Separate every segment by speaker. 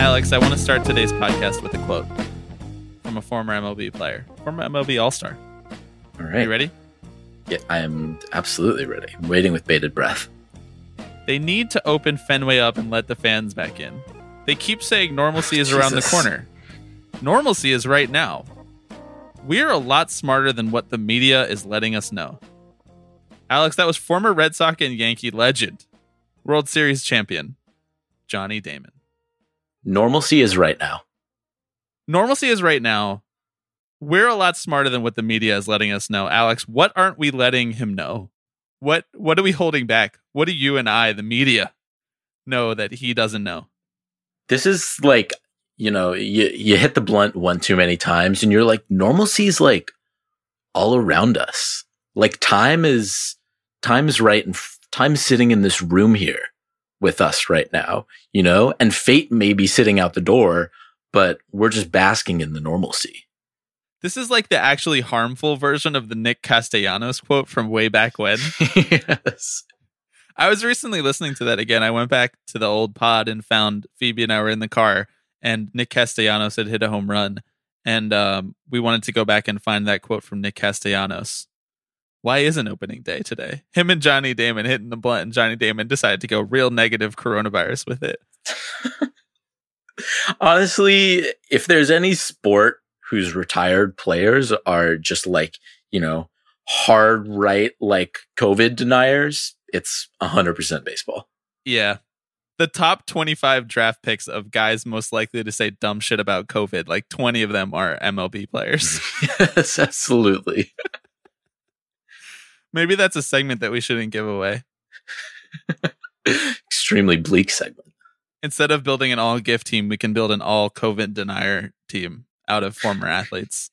Speaker 1: Alex, I want to start today's podcast with a quote from a former MLB player, former MLB All Star.
Speaker 2: All right.
Speaker 1: You ready?
Speaker 2: Yeah, I am absolutely ready. I'm waiting with bated breath.
Speaker 1: They need to open Fenway up and let the fans back in. They keep saying normalcy is around the corner. Normalcy is right now. We're a lot smarter than what the media is letting us know. Alex, that was former Red Sox and Yankee legend, World Series champion, Johnny Damon.
Speaker 2: Normalcy is right now.
Speaker 1: Normalcy is right now. We're a lot smarter than what the media is letting us know. Alex, what aren't we letting him know? What what are we holding back? What do you and I, the media, know that he doesn't know?
Speaker 2: This is like, you know, you, you hit the blunt one too many times and you're like, normalcy is like all around us. Like time is, time is right and f- time's sitting in this room here with us right now, you know, and fate may be sitting out the door, but we're just basking in the normalcy.
Speaker 1: This is like the actually harmful version of the Nick Castellanos quote from way back when.
Speaker 2: yes.
Speaker 1: I was recently listening to that again. I went back to the old pod and found Phoebe and I were in the car, and Nick Castellanos had hit a home run. And um, we wanted to go back and find that quote from Nick Castellanos. Why isn't opening day today? Him and Johnny Damon hitting the blunt, and Johnny Damon decided to go real negative coronavirus with it.
Speaker 2: Honestly, if there's any sport whose retired players are just like, you know, hard right like COVID deniers, it's 100% baseball.
Speaker 1: Yeah. The top 25 draft picks of guys most likely to say dumb shit about COVID, like 20 of them are MLB players.
Speaker 2: yes, absolutely.
Speaker 1: Maybe that's a segment that we shouldn't give away.
Speaker 2: Extremely bleak segment.
Speaker 1: Instead of building an all gift team, we can build an all COVID denier team out of former athletes.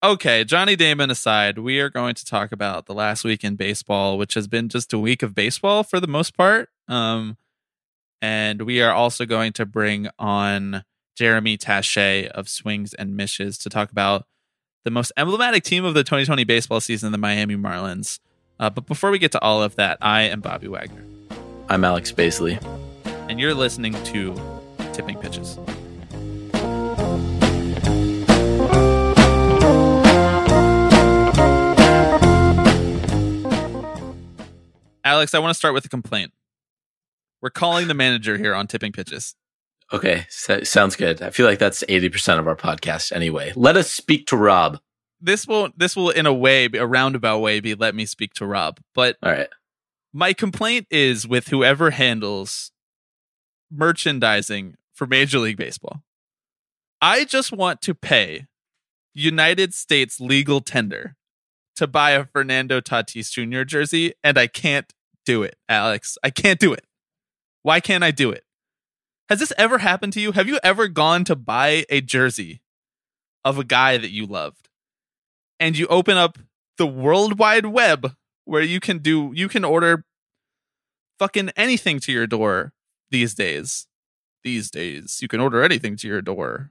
Speaker 1: Okay, Johnny Damon aside, we are going to talk about the last week in baseball, which has been just a week of baseball for the most part. Um, and we are also going to bring on Jeremy Taché of Swings and Mishes to talk about the most emblematic team of the 2020 baseball season, the Miami Marlins. Uh, but before we get to all of that, I am Bobby Wagner,
Speaker 2: I'm Alex Baisley.
Speaker 1: and you're listening to Tipping Pitches. Alex, I want to start with a complaint. We're calling the manager here on Tipping Pitches.
Speaker 2: Okay, so- sounds good. I feel like that's 80% of our podcast anyway. Let us speak to Rob.
Speaker 1: This will this will in a way, a roundabout way, be let me speak to Rob. But
Speaker 2: All right.
Speaker 1: my complaint is with whoever handles merchandising for Major League Baseball. I just want to pay United States legal tender to buy a Fernando Tatis Jr. jersey, and I can't do it, Alex. I can't do it. Why can't I do it? Has this ever happened to you? Have you ever gone to buy a jersey of a guy that you loved and you open up the World Wide Web where you can do, you can order fucking anything to your door these days? These days, you can order anything to your door.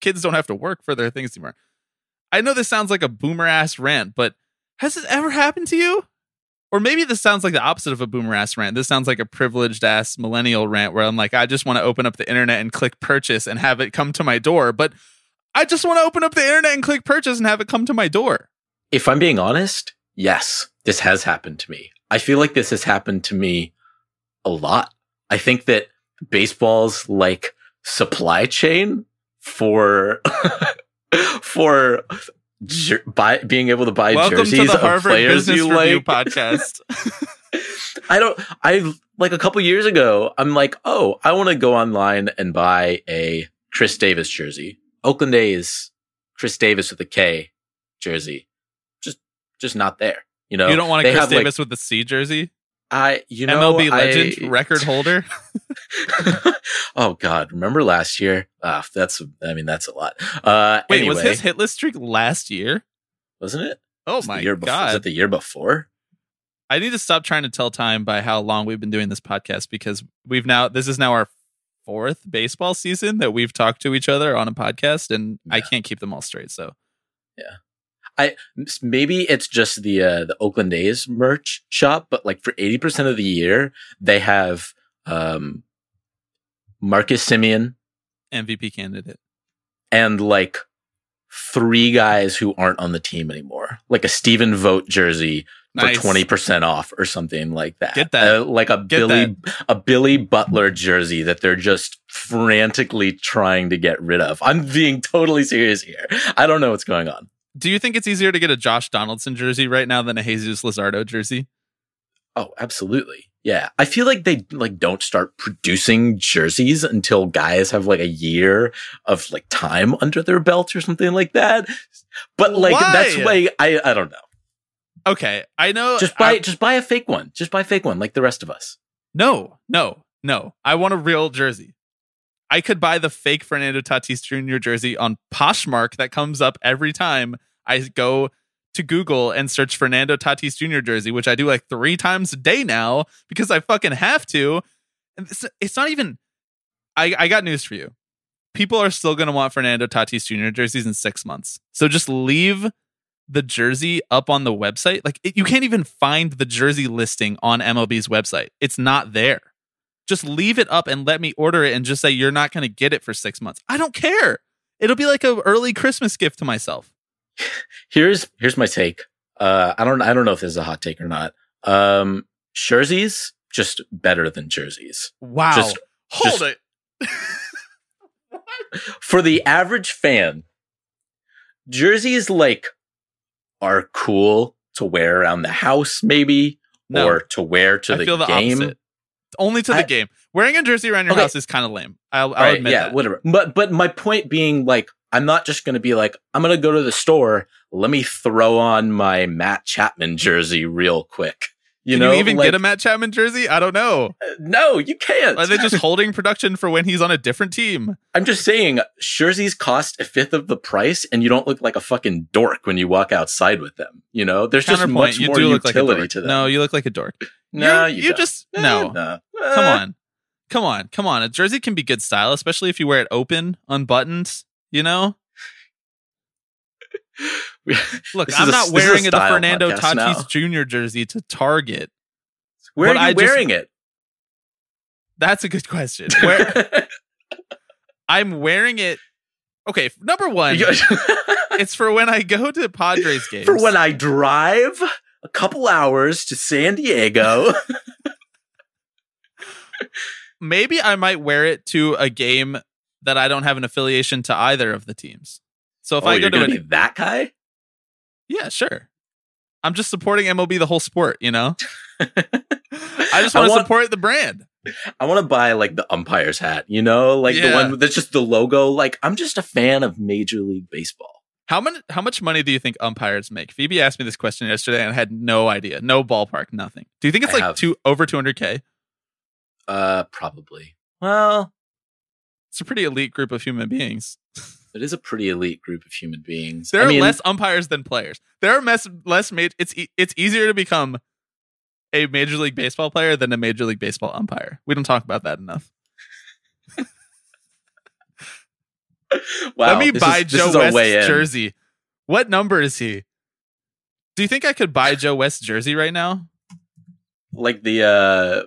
Speaker 1: Kids don't have to work for their things anymore. I know this sounds like a boomer ass rant, but has this ever happened to you? Or maybe this sounds like the opposite of a boomer ass rant. This sounds like a privileged ass millennial rant where I'm like, I just want to open up the internet and click purchase and have it come to my door. But I just want to open up the internet and click purchase and have it come to my door.
Speaker 2: If I'm being honest, yes, this has happened to me. I feel like this has happened to me a lot. I think that baseball's like supply chain for for jer- buy, being able to buy
Speaker 1: Welcome
Speaker 2: jerseys
Speaker 1: to the
Speaker 2: of
Speaker 1: Harvard
Speaker 2: players
Speaker 1: Business
Speaker 2: you
Speaker 1: Review
Speaker 2: like.
Speaker 1: podcast.
Speaker 2: I don't. I like a couple years ago. I'm like, oh, I want to go online and buy a Khris Davis jersey. Oakland A's Chris Davis with a K jersey. Just, just not there. You know,
Speaker 1: you don't want a Chris
Speaker 2: have, like-
Speaker 1: Davis with the C jersey?
Speaker 2: I you know
Speaker 1: MLB legend
Speaker 2: I-
Speaker 1: record holder.
Speaker 2: oh God! Remember last year? Ah, that's I mean that's a lot. Uh,
Speaker 1: Wait,
Speaker 2: anyway,
Speaker 1: was his hitless streak last year?
Speaker 2: wasn't it?
Speaker 1: Oh
Speaker 2: Was
Speaker 1: my
Speaker 2: year before, Was it the year before?
Speaker 1: I need to stop trying to tell time by how long we've been doing this podcast because we've now this is now our fourth baseball season that we've talked to each other on a podcast, and I can't keep them all straight. So
Speaker 2: Maybe it's just the uh, the Oakland A's merch shop, but like for eighty percent of the year, they have um, Marcus Semien
Speaker 1: MVP candidate.
Speaker 2: and like three guys who aren't on the team anymore, like a Stephen Vogt jersey
Speaker 1: Nice.
Speaker 2: for twenty percent off or something like that.
Speaker 1: Get that.
Speaker 2: Uh, like a
Speaker 1: Get
Speaker 2: Billy a Billy Butler jersey that they're just frantically trying to get rid of. I'm being totally serious here. I don't know what's going on.
Speaker 1: Do you think it's easier to get a Josh Donaldson jersey right now than a Jesus Luzardo jersey?
Speaker 2: Oh, absolutely. Yeah. I feel like they like don't start producing jerseys until guys have like a year of like time under their belt or something like that. But like
Speaker 1: Why?
Speaker 2: that's why I I don't know.
Speaker 1: Okay, I know.
Speaker 2: Just buy
Speaker 1: I-
Speaker 2: just buy a fake one. Just buy a fake one like the rest of us.
Speaker 1: No, no, no. I want a real jersey. I could buy the fake Fernando Tatis Jr. jersey on Poshmark that comes up every time I go to Google and search Fernando Tatis Jr. jersey, which I do like three times a day now because I fucking have to. And it's, it's not even. I, I got news for you. People are still going to want Fernando Tatis Jr. jerseys in six months. So just leave the jersey up on the website. Like it, you can't even find the jersey listing on MLB's website. It's not there. Just leave it up and let me order it and just say you're not going to get it for 6 months. I don't care. It'll be like a early Christmas gift to myself.
Speaker 2: Here's here's my take. Uh I don't I don't know if this is a hot take or not. Um jerseys just better than jerseys.
Speaker 1: Wow.
Speaker 2: Just-
Speaker 1: Hold
Speaker 2: just-
Speaker 1: it.
Speaker 2: for the average fan, jerseys like are cool to wear around the house, maybe,
Speaker 1: No.
Speaker 2: or to wear to
Speaker 1: I
Speaker 2: the
Speaker 1: the
Speaker 2: game.
Speaker 1: opposite. Only to the
Speaker 2: I-
Speaker 1: game. Wearing a jersey around your
Speaker 2: Okay.
Speaker 1: house is kind of lame. I'll, I'll
Speaker 2: Right,
Speaker 1: admit
Speaker 2: yeah,
Speaker 1: that.
Speaker 2: whatever. But but my point being, like, I'm not just going to be like, I'm going to go to the store. Let me throw on my Matt Chapman jersey real quick. You
Speaker 1: Can
Speaker 2: know,
Speaker 1: you even
Speaker 2: like,
Speaker 1: get a Matt Chapman jersey? I don't know.
Speaker 2: no, you can't.
Speaker 1: Are they just holding production for when he's on a different team?
Speaker 2: I'm just saying, jerseys cost a fifth of the price, and you don't look like a fucking dork when you walk outside with them. You know, there's just much
Speaker 1: you
Speaker 2: more
Speaker 1: do look
Speaker 2: utility
Speaker 1: dork.
Speaker 2: to them.
Speaker 1: No, you look like a dork.
Speaker 2: no,
Speaker 1: You're-
Speaker 2: you,
Speaker 1: you just no. Come
Speaker 2: Eh.
Speaker 1: on. Come on. Come on. A jersey can be good style, especially if you wear it open, unbuttoned, you know? Look, I'm not
Speaker 2: a
Speaker 1: wearing the
Speaker 2: style
Speaker 1: Fernando. Tatis Jr. jersey to Target.
Speaker 2: Where are you
Speaker 1: I just-
Speaker 2: wearing it?
Speaker 1: That's a good question. Where I'm wearing it. Okay, number one, it's for when I go to Padres games.
Speaker 2: For when I drive a couple hours to San Diego.
Speaker 1: maybe I might wear it to a game that I don't have an affiliation to either of the teams. So if
Speaker 2: oh,
Speaker 1: I go to an
Speaker 2: be that guy?
Speaker 1: Yeah, sure. I'm just supporting MLB the whole sport, you know? I just want to support the brand.
Speaker 2: I want to buy like the umpire's hat, you know, like the one that's just the logo. Like I'm just a fan of Major League Baseball.
Speaker 1: How much how much money do you think umpires make? Phoebe asked me this question yesterday and I had no idea. No ballpark, nothing. Do you think it's
Speaker 2: I
Speaker 1: like
Speaker 2: have-
Speaker 1: two over 200k?
Speaker 2: Uh, probably. Well,
Speaker 1: It's a pretty elite group of human beings.
Speaker 2: It is a pretty elite group of human beings.
Speaker 1: There
Speaker 2: I
Speaker 1: are
Speaker 2: mean,
Speaker 1: less umpires than players. There are less less ma- it's e- it's easier to become a major league baseball player than a major league baseball umpire. We don't talk about that enough.
Speaker 2: wow,
Speaker 1: Let me buy
Speaker 2: is,
Speaker 1: Joe West's jersey. What number is he? Do you think I could buy Joe West's jersey right now?
Speaker 2: Like the uh,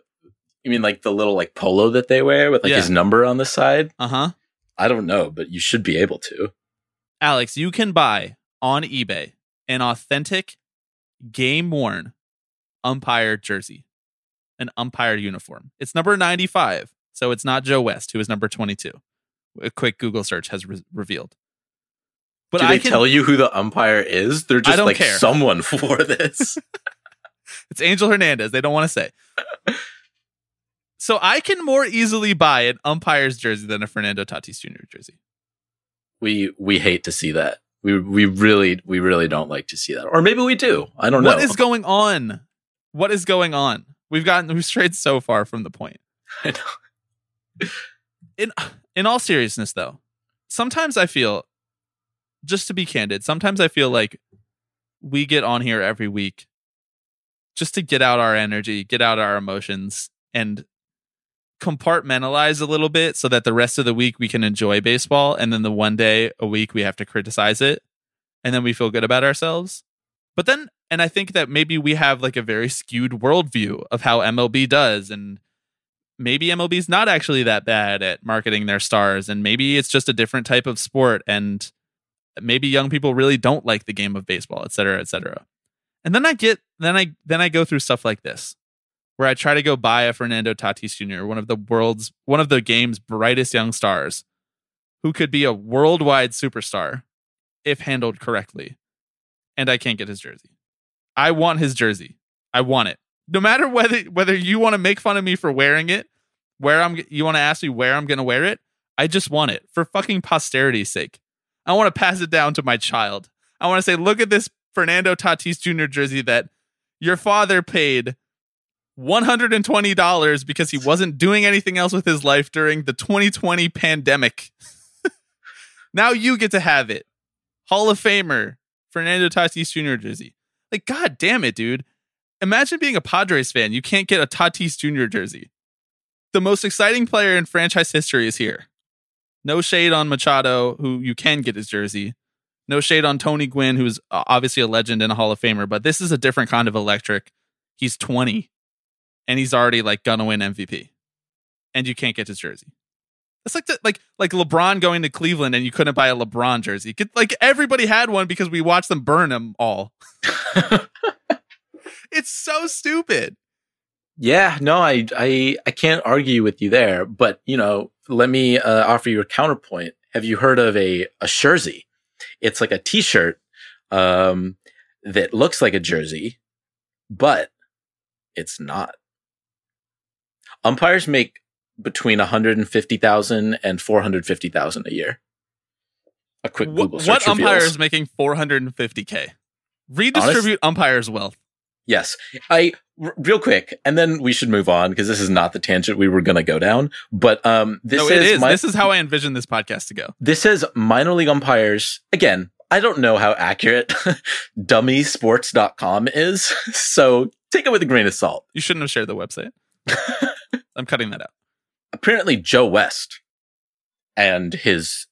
Speaker 2: you mean like the little like polo that they wear with like
Speaker 1: Yeah.
Speaker 2: his number on the side?
Speaker 1: Uh huh.
Speaker 2: I don't know, but you should be able to.
Speaker 1: Alex, you can buy on eBay an authentic game worn umpire jersey, an umpire uniform. It's number 95, so it's not Joe West, who is number 22. A quick Google search has re- revealed. But
Speaker 2: Do
Speaker 1: I
Speaker 2: they
Speaker 1: can,
Speaker 2: tell you who the umpire is? They're just like
Speaker 1: care.
Speaker 2: someone for this.
Speaker 1: it's Angel Hernandez. They don't want to say. so I can more easily buy an umpire's jersey than a Fernando Tatis Jr. jersey.
Speaker 2: we we hate to see that. We we really we really don't like to see that. Or maybe we do. I don't
Speaker 1: What
Speaker 2: know.
Speaker 1: is going on? What is going on We've gotten we've strayed so far from the point.
Speaker 2: I know.
Speaker 1: In in all seriousness though, sometimes I feel just to be candid, sometimes I feel like we get on here every week just to get out our energy, get out our emotions and compartmentalize a little bit so that the rest of the week we can enjoy baseball and then the one day a week we have to criticize it and then we feel good about ourselves. But then and I think that maybe we have like a very skewed worldview of how MLB does and maybe MLB's not actually that bad at marketing their stars and maybe it's just a different type of sport and maybe young people really don't like the game of baseball, et cetera, et cetera. And then I get then I then I go through stuff like this where I try to go buy a Fernando Tatis Jr., one of the world's one of the game's brightest young stars, who could be a worldwide superstar if handled correctly. And I can't get his jersey. I want his jersey. I want it. No matter whether whether you want to make fun of me for wearing it, where I'm you want to ask me where I'm going to wear it, I just want it for fucking posterity's sake. I want to pass it down to my child. I want to say, look at this Fernando Tatis Jr. jersey that your father paid $120 because he wasn't doing anything else with his life during the 2020 pandemic. now you get to have it. Hall of Famer, Fernando Tatis Jr. jersey. Like, god damn it, dude. Imagine being a Padres fan. You can't get a Tatis Jr. jersey. The most exciting player in franchise history is here. No shade on Machado, who you can get his jersey. No shade on Tony Gwynn, who's uh, obviously a legend and a Hall of Famer, but this is a different kind of electric. He's 20 and he's already like gonna win MVP. And you can't get his jersey. It's like the, like like LeBron going to Cleveland and you couldn't buy a LeBron jersey. Could, Like everybody had one because we watched them burn them all. it's so stupid.
Speaker 2: Yeah, no, I, I, I can't argue with you there, but you know, let me uh, offer you a counterpoint. Have you heard of a a jersey? It's like a T-shirt um, that looks like a jersey, but it's not. Umpires make between 150,000 and 450,000 a year. A quick Google search
Speaker 1: What umpire is making 450k? Redistribute
Speaker 2: Honest-
Speaker 1: umpires' wealth.
Speaker 2: Yes. I r- real quick and then we should move on because this is not the tangent we were going to go down, but um this
Speaker 1: no,
Speaker 2: is
Speaker 1: it is.
Speaker 2: my-
Speaker 1: this is how I envision this podcast to go.
Speaker 2: This is minor league umpires. Again, I don't know how accurate dummysports.com is, so take it with a grain of salt.
Speaker 1: You shouldn't have shared the website. I'm cutting that out.
Speaker 2: Apparently, Joe West and his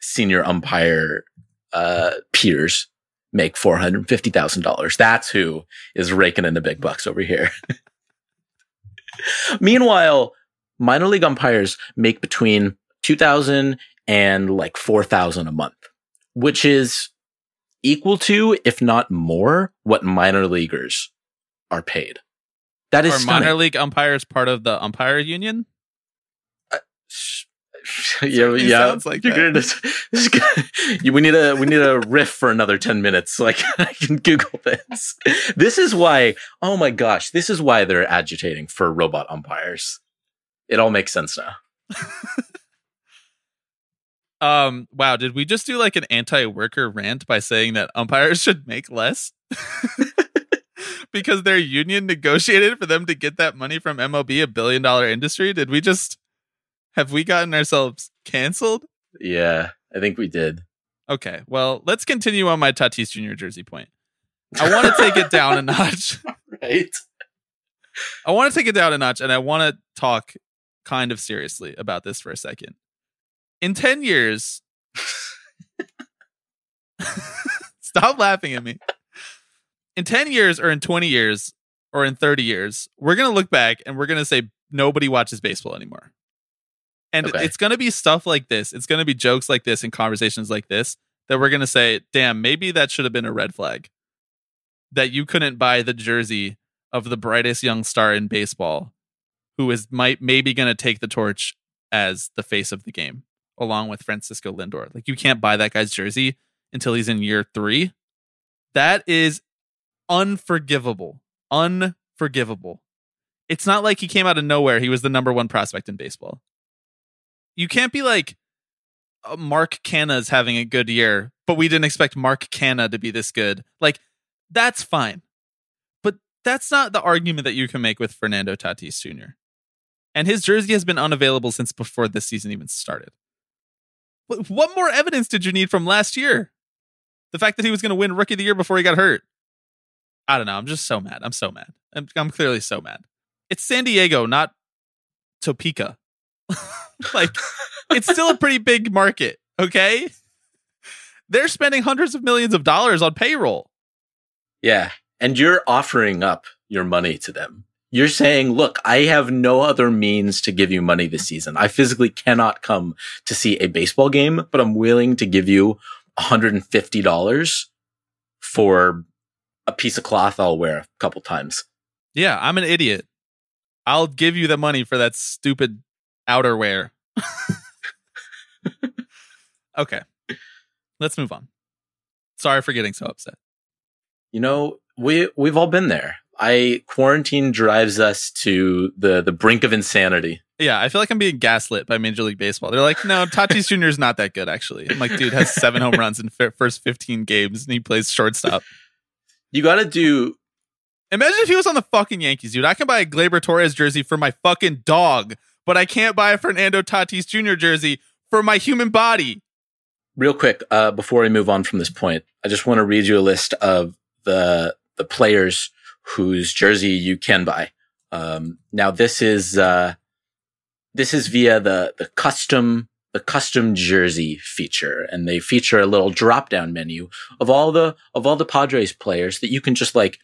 Speaker 2: senior umpire uh, peers make $450,000. That's who is raking in the big bucks over here. Meanwhile, minor league umpires make between 2000 and like 4000 a month, which is equal to, if not more, what minor leaguers are paid. That is
Speaker 1: Are
Speaker 2: stunning.
Speaker 1: minor league umpires part of the umpire union?
Speaker 2: yeah,
Speaker 1: Certainly
Speaker 2: yeah.
Speaker 1: sounds like
Speaker 2: You're
Speaker 1: that.
Speaker 2: gonna- this is you- we need a we need a riff for another ten minutes so can, I can Google this. This is why. Oh my gosh, this is why they're agitating for robot umpires. It all makes sense now.
Speaker 1: Um, wow, did we just do like an anti-worker rant by saying that umpires should make less? because their union negotiated for them to get that money from MLB, a billion dollar industry? Did we just have we gotten ourselves canceled?
Speaker 2: Yeah, I think we did.
Speaker 1: Okay, well, let's continue on my Tatis Jr. jersey point. I want to take it down a notch.
Speaker 2: right.
Speaker 1: I want to take it down a notch and I want to talk kind of seriously about this for a second. In 10 years, stop laughing at me. In 10 years, or in 20 years, or in 30 years, we're going to look back and we're going to say nobody watches baseball anymore. And
Speaker 2: Okay.
Speaker 1: it's going to be stuff like this. It's going to be jokes like this and conversations like this that we're going to say, damn, maybe that should have been a red flag. That you couldn't buy the jersey of the brightest young star in baseball who is might maybe going to take the torch as the face of the game along with Francisco Lindor. Like you can't buy that guy's jersey until he's in year 3. That is unforgivable. Unforgivable. It's not like he came out of nowhere. He was the number 1 prospect in baseball. You can't be like uh, Mark Canha's having a good year, but we didn't expect Mark Canna to be this good. Like that's fine. But that's not the argument that you can make with Fernando Tatis Jr. And his jersey has been unavailable since before this season even started. What more evidence did you need from last year? The fact that he was going to win Rookie of the Year before he got hurt. I don't know. I'm just so mad. I'm so mad. I'm, I'm clearly so mad. It's San Diego, not Topeka. like, it's still a pretty big market, okay? They're spending hundreds of millions of dollars on payroll.
Speaker 2: Yeah. And you're offering up your money to them. You're saying, look, I have no other means to give you money this season. I physically cannot come to see a baseball game, but I'm willing to give you $150 for a piece of cloth I'll wear a couple times.
Speaker 1: Yeah, I'm an idiot. I'll give you the money for that stupid outerwear. okay. Let's move on. Sorry for getting so upset.
Speaker 2: You know, we we've all been there. I quarantine drives us to the the brink of insanity.
Speaker 1: Yeah, I feel like I'm being gaslit by Major League Baseball. They're like, no, Tatis Jr. is not that good, actually. I'm like, dude has seven home runs in f- first 15 games and he plays shortstop.
Speaker 2: You got to do.
Speaker 1: Imagine if he was on the fucking Yankees, dude. I can buy a Gleyber Torres jersey for my fucking dog, but I can't buy a Fernando Tatis Jr. jersey for my human body.
Speaker 2: Real quick, uh, before we move on from this point, I just want to read you a list of the the players whose jersey you can buy. Um, now this is uh, this is via the the custom the custom jersey feature, and they feature a little drop down menu of all the of all the Padres players that you can just like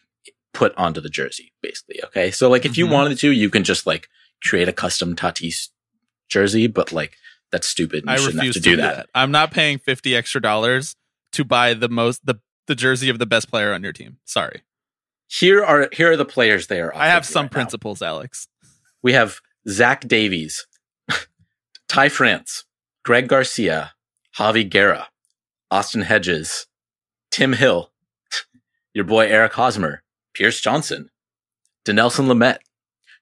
Speaker 2: put onto the jersey, basically. Okay, so like if you
Speaker 1: Mhm.
Speaker 2: wanted to, you can just like create a custom Tatis jersey, but like that's stupid. You
Speaker 1: I
Speaker 2: shouldn't
Speaker 1: refuse
Speaker 2: have
Speaker 1: to
Speaker 2: to
Speaker 1: do
Speaker 2: do
Speaker 1: that.
Speaker 2: that.
Speaker 1: I'm not paying 50 extra dollars to buy the most the the jersey of the best player on your team. Sorry.
Speaker 2: Here are here are the players they are.
Speaker 1: I have some
Speaker 2: right now.
Speaker 1: principles, Alex.
Speaker 2: We have Zach Davies, Ty France, Greg Garcia, Javi Guerra, Austin Hedges, Tim Hill, your boy Eric Hosmer, Pierce Johnson, Dinelson Lamet,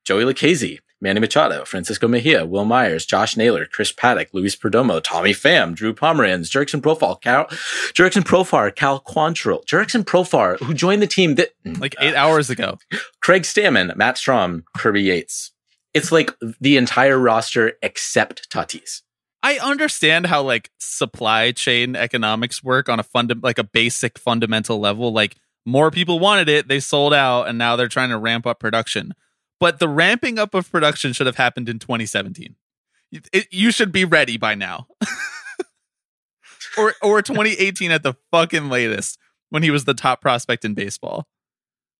Speaker 2: Joey Lucchesi, Manny Machado, Francisco Mejia, Wil Myers, Josh Naylor, Chris Paddack, Luis Perdomo, Tommy Pham, Drew Pomeranz, Jurickson Profile, Cal, Jurickson Profar, Cal Quantrill, Jurickson Profar, who joined the team that mm,
Speaker 1: Like eight hours ago.
Speaker 2: Craig Stammen, Matt Strahm, Kirby Yates. It's like the entire roster except Tatis.
Speaker 1: I understand how like supply chain economics work on a fund like a basic fundamental level. Like more people wanted it, they sold out, and now they're trying to ramp up production. But the ramping up of production should have happened in 2017. It- you should be ready by now, or or 2018 at the fucking latest when he was the top prospect in baseball.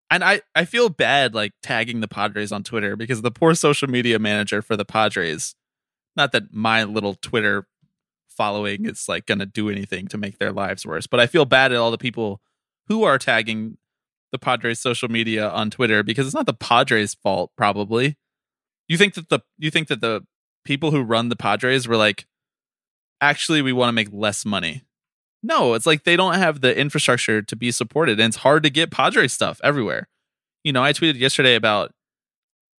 Speaker 1: And I, I feel bad like tagging the Padres on Twitter because the poor social media manager for the Padres not that my little Twitter following is like going to do anything to make their lives worse, but I feel bad at all the people who are tagging the Padres social media on Twitter because it's not the Padres fault probably. You think that the you think that the people who run the Padres were like actually we want to make less money. No, it's like they don't have the infrastructure to be supported and it's hard to get Padres stuff everywhere. You know, I tweeted yesterday about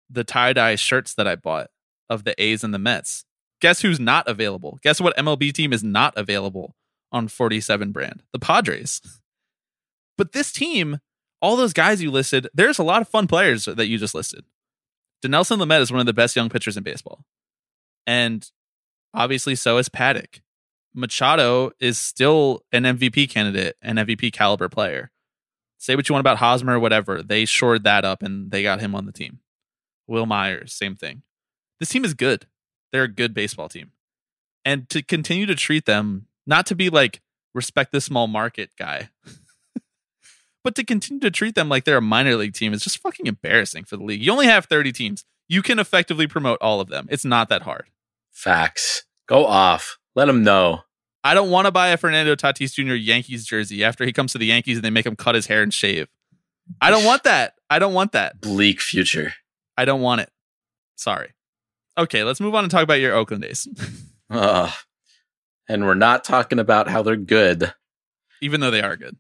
Speaker 1: the tie-dye shirts that I bought of the A's and the Mets. Guess who's not available? Guess what MLB team is not available on 47 brand? The Padres. But this team, all those guys you listed, there's a lot of fun players that you just listed. Dinelson Lamet is one of the best young pitchers in baseball. And obviously so is Paddack. Machado is still an MVP candidate, an MVP caliber player. Say what you want about Hosmer, whatever. They shored that up and they got him on the team. Wil Myers, same thing this team is good. They're a good baseball team. And to continue to treat them, not to be like respect the small market guy, but to continue to treat them like they're a minor league team is just fucking embarrassing for the league. You only have 30 teams. You can effectively promote all of them. It's not that hard.
Speaker 2: Facts. Go off. Let them know.
Speaker 1: I don't want to buy a Fernando Tatis Jr. Yankees jersey after he comes to the Yankees and they make him cut his hair and shave. I don't want that. I don't want that.
Speaker 2: Bleak future.
Speaker 1: I don't want it. Sorry. Okay, let's move on and talk about your Oakland A's.
Speaker 2: Ugh. And we're not talking about how they're good.
Speaker 1: Even though they are good.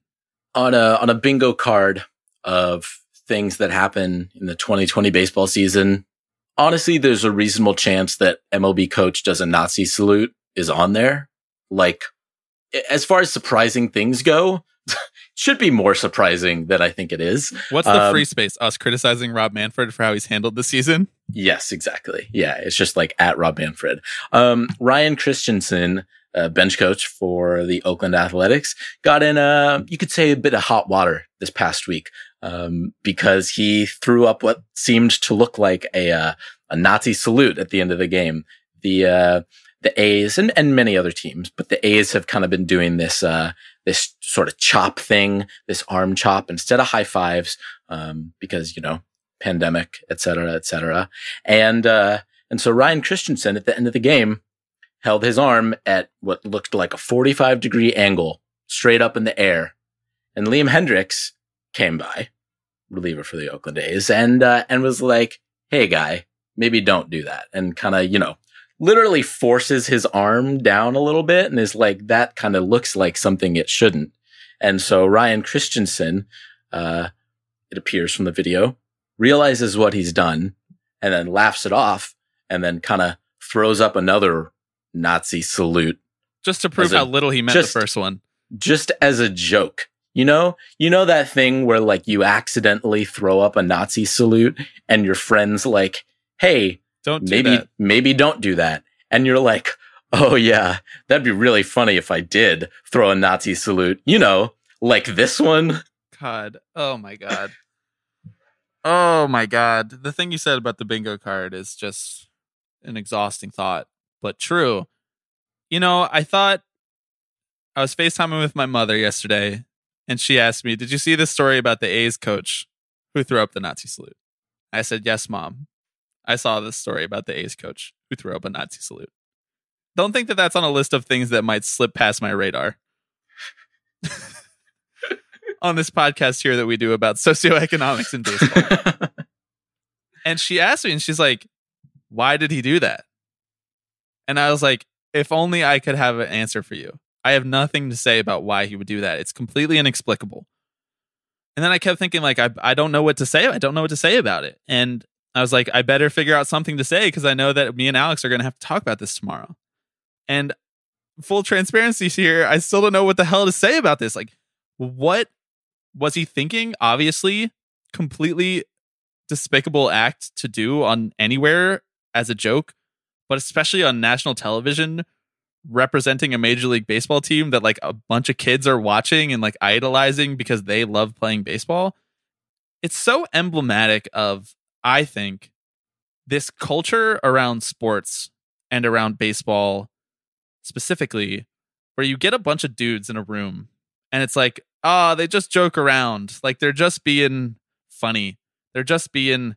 Speaker 2: On a on a bingo card of things that happen in the 2020 baseball season, honestly, there's a reasonable chance that MLB coach does a Nazi salute is on there. Like, as far as surprising things go, should be more surprising than I think it is.
Speaker 1: What's the
Speaker 2: Um,
Speaker 1: free space? Us criticizing Rob Manfred for how he's handled the season?
Speaker 2: Yes, exactly. Yeah, it's just like at Rob Manfred. Um, Ryan Christenson, uh, bench coach for the Oakland Athletics, got in a you could say a bit of hot water this past week um, because he threw up what seemed to look like a uh, a Nazi salute at the end of the game. The uh, the A's and, and many other teams, but the A's have kind of been doing this uh, this sort of chop thing, this arm chop instead of high fives, um, because you know pandemic, et cetera, et cetera. And, uh, and so Ryan Christenson at the end of the game held his arm at what looked like a 45 degree angle straight up in the air. And Liam Hendriks came by, reliever for the Oakland A's, and, uh, and was like, Hey guy, maybe don't do that. And kind of, you know, literally forces his arm down a little bit and is like, that kind of looks like something it shouldn't. And so Ryan Christenson, uh, it appears from the video, realizes what he's done and then laughs it off and then kind of throws up another Nazi salute
Speaker 1: Just to prove
Speaker 2: a-
Speaker 1: how little he meant
Speaker 2: just-
Speaker 1: the first one.
Speaker 2: just as a joke. You know, you know that thing where like you accidentally throw up a Nazi salute and your friends like, Hey,
Speaker 1: Don't do
Speaker 2: maybe,
Speaker 1: that.
Speaker 2: maybe don't do that. And you're like, Oh yeah, that'd be really funny if I did throw a Nazi salute, you know, like this one.
Speaker 1: God. Oh my God. Oh my God. The thing you said about the bingo card is just an exhausting thought, but true. You know, I thought I was FaceTiming with my mother yesterday, and she asked me, Did you see this story about the A's coach who threw up the Nazi salute? I said, Yes, mom. I saw this story about the A's coach who threw up a Nazi salute. Don't think that that's on a list of things that might slip past my radar. on this podcast here that we do about socioeconomics in baseball. and she asked me, and she's like, Why did he do that? And I was like, If only I could have an answer for you. I have nothing to say about why he would do that. It's completely inexplicable. And then I kept thinking, like, I, I don't know what to say. I don't know what to say about it. And I was like, I better figure out something to say because I know that me and Alex are going to have to talk about this tomorrow. And full transparency here, I still don't know what the hell to say about this. Like, what was he thinking? Obviously, completely despicable act to do on anywhere as a joke, but especially on national television representing a major league baseball team that like a bunch of kids are watching and like idolizing because they love playing baseball. It's so emblematic of I think this culture around sports and around baseball specifically where you get a bunch of dudes in a room and it's like oh, they just joke around. Like they're just being funny. They're just being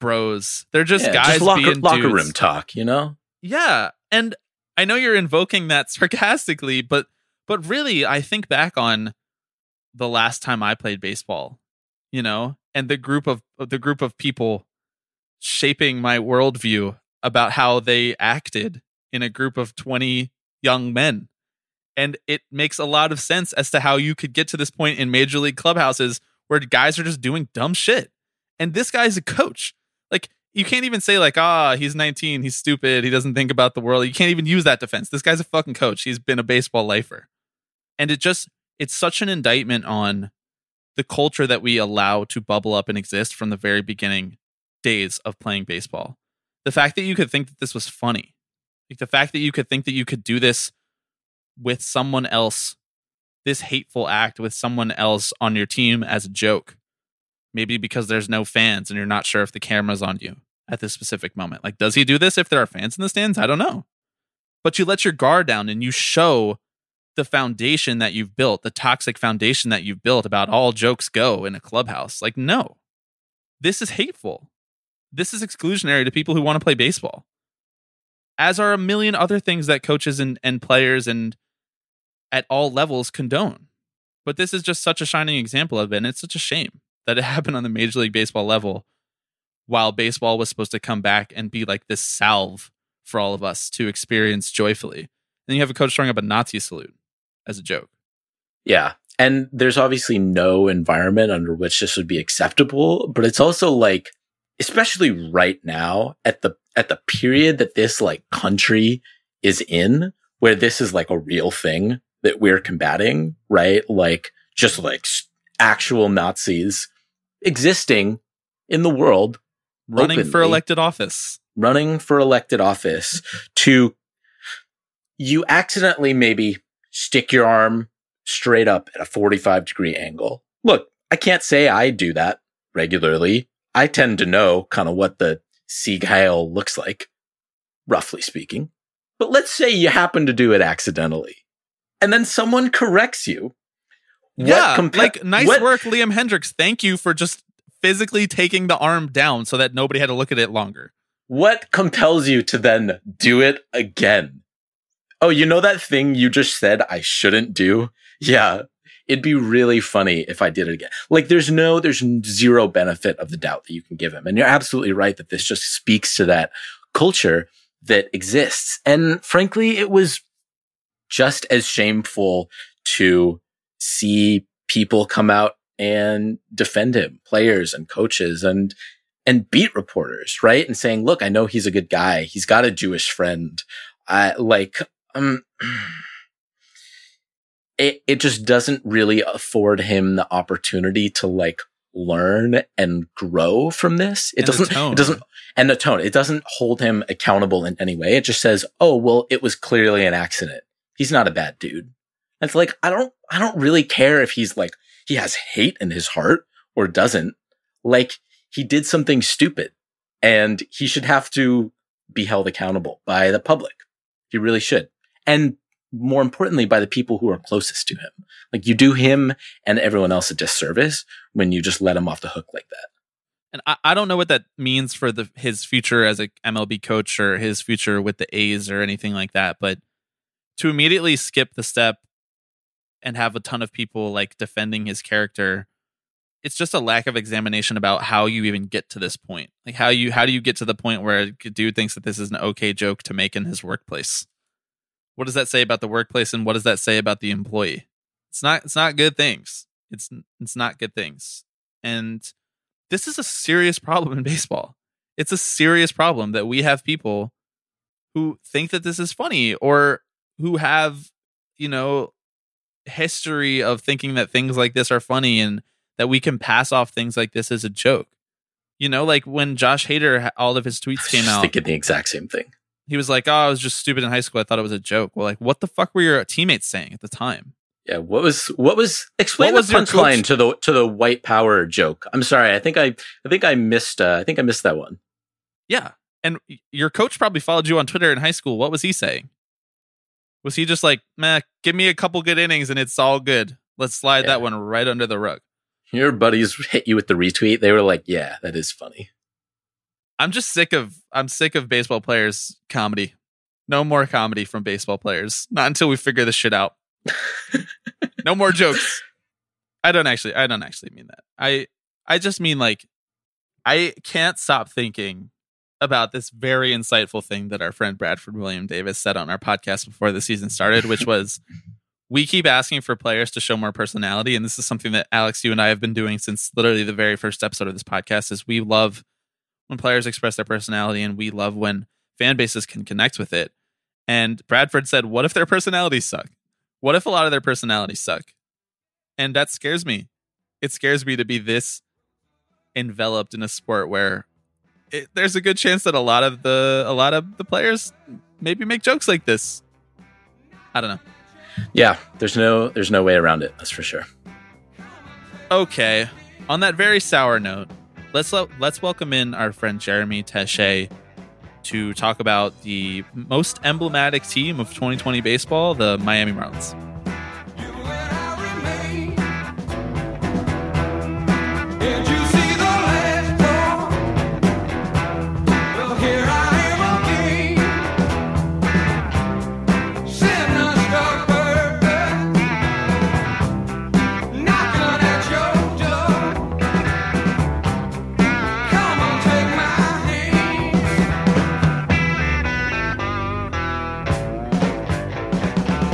Speaker 1: bros. They're just
Speaker 2: Yeah,
Speaker 1: guys
Speaker 2: locker,
Speaker 1: being
Speaker 2: locker
Speaker 1: dudes.
Speaker 2: room talk, you know?
Speaker 1: Yeah, and I know you're invoking that sarcastically, but but really, I think back on the last time I played baseball, you know, and the group of the group of people shaping my worldview about how they acted in a group of 20 young men. And it makes a lot of sense as to how you could get to this point in major league clubhouses where guys are just doing dumb shit. And this guy's a coach. Like, you can't even say, like, ah, he's 19, he's stupid, he doesn't think about the world. You can't even use that defense. This guy's a fucking coach. He's been a baseball lifer. And it just, it's such an indictment on the culture that we allow to bubble up and exist from the very beginning days of playing baseball. The fact that you could think that this was funny, like the fact that you could think that you could do this with someone else, this hateful act with someone else on your team as a joke, maybe because there's no fans and you're not sure if the camera's on you at this specific moment. Like, does he do this if there are fans in the stands? I don't know. But you let your guard down and you show the foundation that you've built, the toxic foundation that you've built about all jokes go in a clubhouse. Like, no, this is hateful. This is exclusionary to people who want to play baseball, as are a million other things that coaches and, and players and at all levels condone. But this is just such a shining example of it. And it's such a shame that it happened on the Major League Baseball level while baseball was supposed to come back and be like this salve for all of us to experience joyfully. Then you have a coach throwing up a Nazi salute as a joke.
Speaker 2: Yeah. And there's obviously no environment under which this would be acceptable, but it's also like, especially right now at the, at the period that this like country is in, where this is like a real thing that we're combating, right? Like just like actual Nazis existing in the world,
Speaker 1: Running for elected office.
Speaker 2: running for elected office to you accidentally maybe stick your arm straight up at a 45 degree angle. Look, I can't say I do that regularly. I tend to know kind of what the Sieg Heil looks like, roughly speaking. But let's say you happen to do it accidentally and then someone corrects you. What
Speaker 1: yeah,
Speaker 2: compa-
Speaker 1: like nice
Speaker 2: what-
Speaker 1: work, Liam Hendriks. Thank you for just physically taking the arm down so that nobody had to look at it longer.
Speaker 2: What compels you to then do it again? Oh, you know that thing you just said I shouldn't do? Yeah. It'd be really funny if I did it again. Like there's no, there's zero benefit of the doubt that you can give him. And you're absolutely right that this just speaks to that culture that exists. And frankly, it was just as shameful to see people come out and defend him, players and coaches and and beat reporters, right? And saying, look, I know he's a good guy. He's got a Jewish friend. I like, um, it, it just doesn't really afford him the opportunity to like learn and grow from this. It
Speaker 1: And
Speaker 2: doesn't, it doesn't, and the tone, it doesn't hold him accountable in any way. It just says, oh, well, it was clearly an accident. He's not a bad dude. It's like, I don't, I don't really care if he's like, he has hate in his heart or doesn't. Like, he did something stupid and he should have to be held accountable by the public. He really should. And more importantly, by the people who are closest to him. Like you do him and everyone else a disservice when you just let him off the hook like that.
Speaker 1: And I, I don't know what that means for the his future as a MLB coach or his future with the A's or anything like that. But to immediately skip the step and have a ton of people like defending his character, it's just a lack of examination about how you even get to this point. Like how you how do you get to the point where a dude thinks that this is an okay joke to make in his workplace? What does that say about the workplace and what does that say about the employee? It's not it's not good things. It's it's not good things. And this is a serious problem in baseball. It's a serious problem that we have people who think that this is funny or who have, you know, history of thinking that things like this are funny and that we can pass off things like this as a joke. You know, like when Josh Hader, all of his tweets came out,
Speaker 2: thinking the exact same thing.
Speaker 1: he was like, "Oh, I was just stupid in high school. I thought it was a joke." Well, like, what the fuck were your teammates saying at the time?
Speaker 2: Yeah, what was what was explain
Speaker 1: What
Speaker 2: the punchline to the to the white power joke? I'm sorry, I think I I think I missed uh, I think I missed that one.
Speaker 1: Yeah. And your coach probably followed you on Twitter in high school. What was he saying? Was he just like, meh, give me a couple good innings and it's all good? Let's slide
Speaker 2: Yeah.
Speaker 1: that one right under the rug.
Speaker 2: Your buddies hit you with the retweet. They were like, "Yeah, that is funny."
Speaker 1: I'm just sick of I'm sick of baseball players comedy. No more comedy from baseball players. Not until we figure this shit out. no more jokes. I don't actually I don't actually mean that. I I just mean like I can't stop thinking about this very insightful thing that our friend Bradford William Davis said on our podcast before the season started, which was we keep asking for players to show more personality and this is something that Alex you and I have been doing since literally the very first episode of this podcast is we love when players express their personality and we love when fan bases can connect with it. And Bradford said, What if their personalities suck? What if a lot of their personalities suck? And that scares me. It scares me to be this enveloped in a sport where it, there's a good chance that a lot of the a lot of the players maybe make jokes like this. I don't know.
Speaker 2: Yeah, there's no there's no way around it. That's for sure.
Speaker 1: Okay. On that very sour note, let's let, let's welcome in our friend Jeremy Tache to talk about the most emblematic team of 2020 baseball, the Miami Marlins.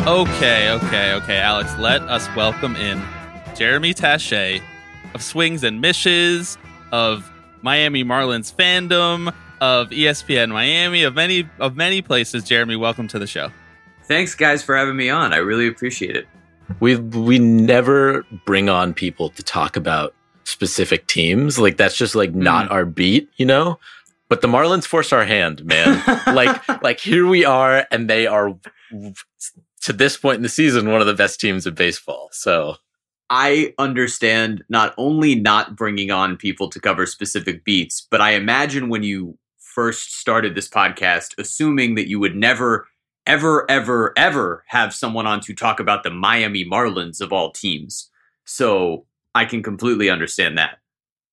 Speaker 1: Okay, okay, okay, Alex. Let us welcome in Jeremy Tache of Swings and Mishes, of Miami Marlins fandom, of ESPN Miami, of many of many places. Jeremy, welcome to the show.
Speaker 3: Thanks, guys, for having me on. I really appreciate it.
Speaker 2: We we never bring on people to talk about specific teams. Like that's just like hmm. not our beat, you know? But the Marlins force our hand, man. like like here we are and they are to this point in the season one of the best teams in baseball. So
Speaker 3: I understand not only not bringing on people to cover specific beats, but I imagine when you first started this podcast, assuming that you would never, ever, ever, ever have someone on to talk about the Miami Marlins of all teams. So I can completely understand that.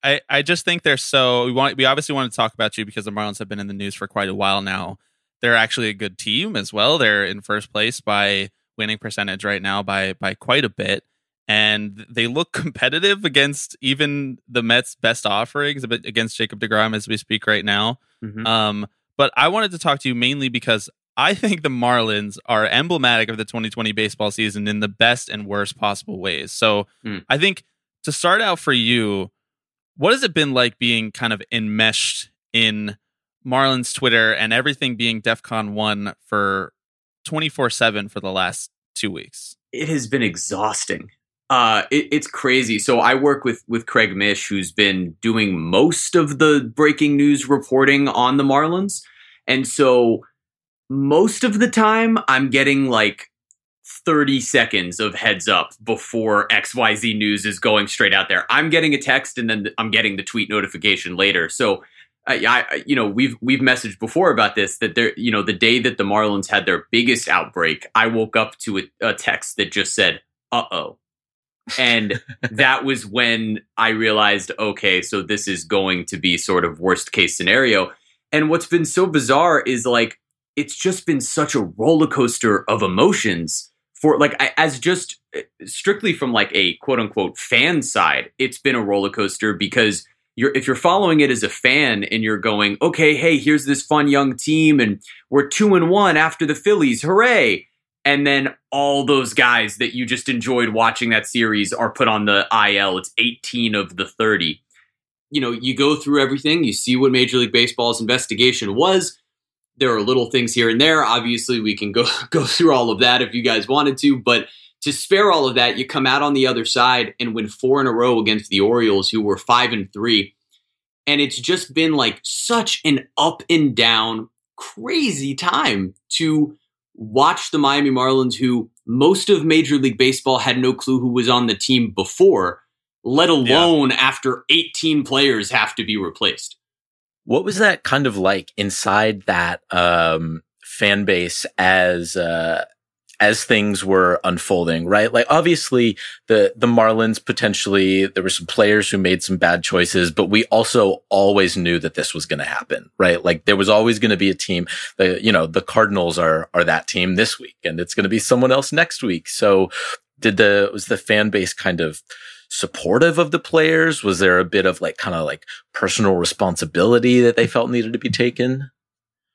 Speaker 1: I, I just think they're so we want we obviously want to talk about you because the Marlins have been in the news for quite a while now. They're actually a good team as well. They're in first place by winning percentage right now by by quite a bit and they look competitive against even the Mets' best offerings but against Jacob DeGrom as we speak right now. Mm-hmm. Um, but I wanted to talk to you mainly because I think the Marlins are emblematic of the 2020 baseball season in the best and worst possible ways. So mm. I think to start out for you, what has it been like being kind of enmeshed in Marlins Twitter and everything being DEFCON 1 for 24 7 for the last two weeks?
Speaker 3: It has been exhausting. Uh, it, it's crazy. So I work with with Craig Mish, who's been doing most of the breaking news reporting on the Marlins, and so most of the time I'm getting like 30 seconds of heads up before XYZ news is going straight out there. I'm getting a text and then I'm getting the tweet notification later. So I, I, you know, we've we've messaged before about this that there, you know, the day that the Marlins had their biggest outbreak, I woke up to a, a text that just said, "Uh oh," and that was when I realized, okay, so this is going to be sort of worst case scenario. And what's been so bizarre is like it's just been such a roller coaster of emotions for like as just eh, strictly from like a quote unquote fan side, it's been a roller coaster because you're if you're following it as a fan and you're going, okay, hey, here's this fun young team and we're two and one after the Phillies, hooray! and then all those guys that you just enjoyed watching that series are put on the IL. It's 18 of the 30. You know, you go through everything, you see what Major League Baseball's investigation was. There are little things here and there. Obviously, we can go go through all of that if you guys wanted to, but to spare all of that, you come out on the other side and win four in a row against the Orioles, who were five and three. And it's just been like such an up and down, crazy time to watch the Miami Marlins, who most of Major League Baseball had no clue who was on the team before, let alone yeah. after 18 players have to be replaced.
Speaker 2: What was that kind of like inside that um, fan base as uh, as things were unfolding, right? Like obviously the, the Marlins potentially, there were some players who made some bad choices, but we also always knew that this was going to happen, right? Like there was always going to be a team that, you know, the Cardinals are, are that team this week and it's going to be someone else next week. So did the, was the fan base kind of, supportive of the players? Was there a bit of like kind of like personal responsibility that they felt needed to be taken?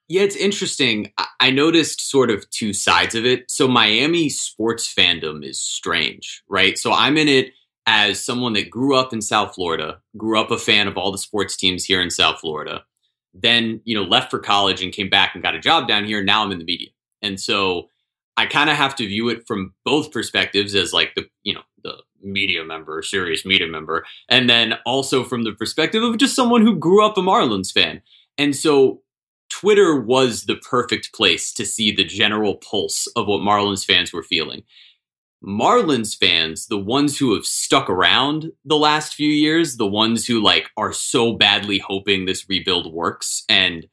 Speaker 3: Yeah, it's interesting. I noticed sort of two sides of it. So Miami sports fandom is strange, right? So I'm in it as someone that grew up in South Florida, grew up a fan of all the sports teams here in South Florida, then, you know, left for college and came back and got a job down here. Now I'm in the media. And so I kind of have to view it from both perspectives as like the, you know, the media member, serious media member, and then also from the perspective of just someone who grew up a Marlins fan. And so Twitter was the perfect place to see the general pulse of what Marlins fans were feeling. Marlins fans, the ones who have stuck around the last few years, the ones who like are so badly hoping this rebuild works and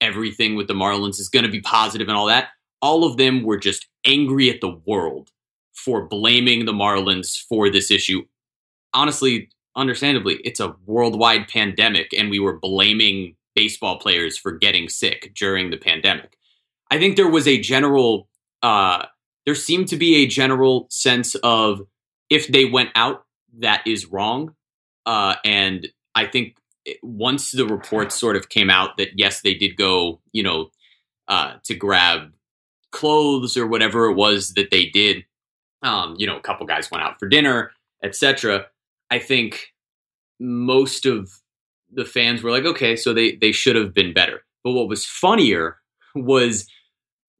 Speaker 3: everything with the Marlins is going to be positive and all that, all of them were just angry at the world for blaming the Marlins for this issue. Honestly, understandably, it's a worldwide pandemic and we were blaming baseball players for getting sick during the pandemic. I think there was a general, uh, there seemed to be a general sense of if they went out, that is wrong. Uh, and I think once the reports sort of came out that yes, they did go, you know, uh, to grab clothes or whatever it was that they did. Um, you know, a couple guys went out for dinner, etc. I think most of the fans were like, okay, so they they should have been better. But what was funnier was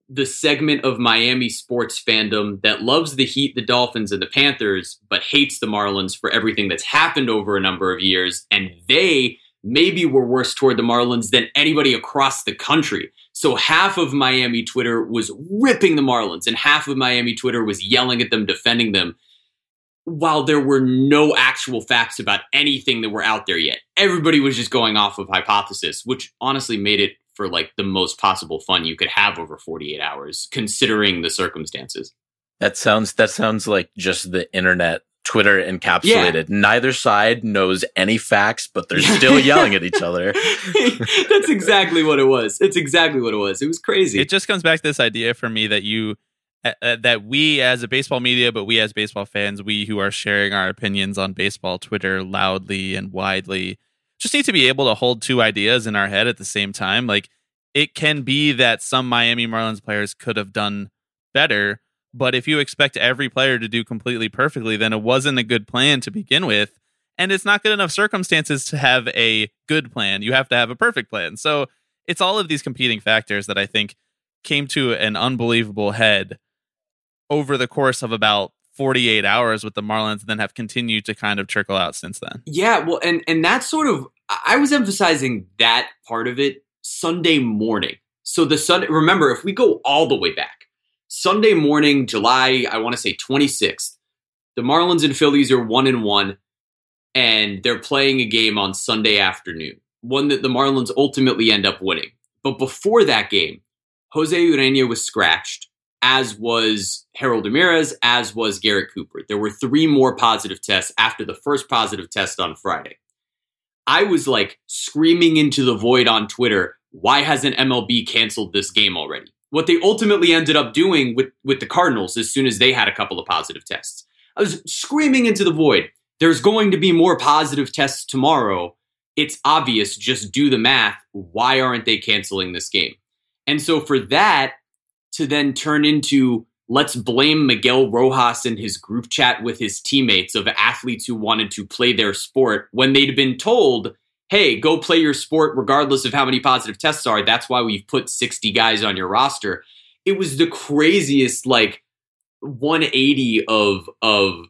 Speaker 3: the segment of Miami sports fandom that loves the Heat, the Dolphins, and the Panthers, but hates the Marlins for everything that's happened over a number of years. And they maybe were worse toward the Marlins than anybody across the country. So half of Miami Twitter was ripping the Marlins, and half of Miami Twitter was yelling at them, defending them, while there were no actual facts about anything that were out there yet. Everybody was just going off of hypothesis, which honestly made it for like the most possible fun you could have over 48 hours, considering the circumstances.
Speaker 2: That sounds that sounds like just the internet Twitter encapsulated. Yeah. Neither side knows any facts, but they're still yelling at each other.
Speaker 3: That's exactly what it was. It's exactly what it was. It was crazy.
Speaker 1: It just comes back to this idea for me that you uh, uh, that we as a baseball media, but we as baseball fans, we who are sharing our opinions on baseball Twitter loudly and widely, just need to be able to hold two ideas in our head at the same time. Like it can be that some Miami Marlins players could have done better, but if you expect every player to do completely perfectly, then it wasn't a good plan to begin with. And it's not good enough circumstances to have a good plan. You have to have a perfect plan. So it's all of these competing factors that I think came to an unbelievable head over the course of about 48 hours with the Marlins and then have continued to kind of trickle out since then.
Speaker 3: Yeah, well and and that's sort of I was emphasizing that part of it Sunday morning. So the Sunday remember if we go all the way back Sunday morning, July, I want to say 26th, the Marlins and Phillies are one and one, and they're playing a game on Sunday afternoon, one that the Marlins ultimately end up winning. But before that game, Jose Urena was scratched, as was Harold Ramirez, as was Garrett Cooper. There were three more positive tests after the first positive test on Friday. I was like screaming into the void on Twitter, why hasn't MLB canceled this game already? what they ultimately ended up doing with, with the Cardinals as soon as they had a couple of positive tests. I was screaming into the void. There's going to be more positive tests tomorrow. It's obvious. Just do the math. Why aren't they canceling this game? And so for that to then turn into let's blame Miguel Rojas and his group chat with his teammates of athletes who wanted to play their sport when they'd been told hey, go play your sport regardless of how many positive tests are. That's why we've put 60 guys on your roster. It was the craziest like 180 of of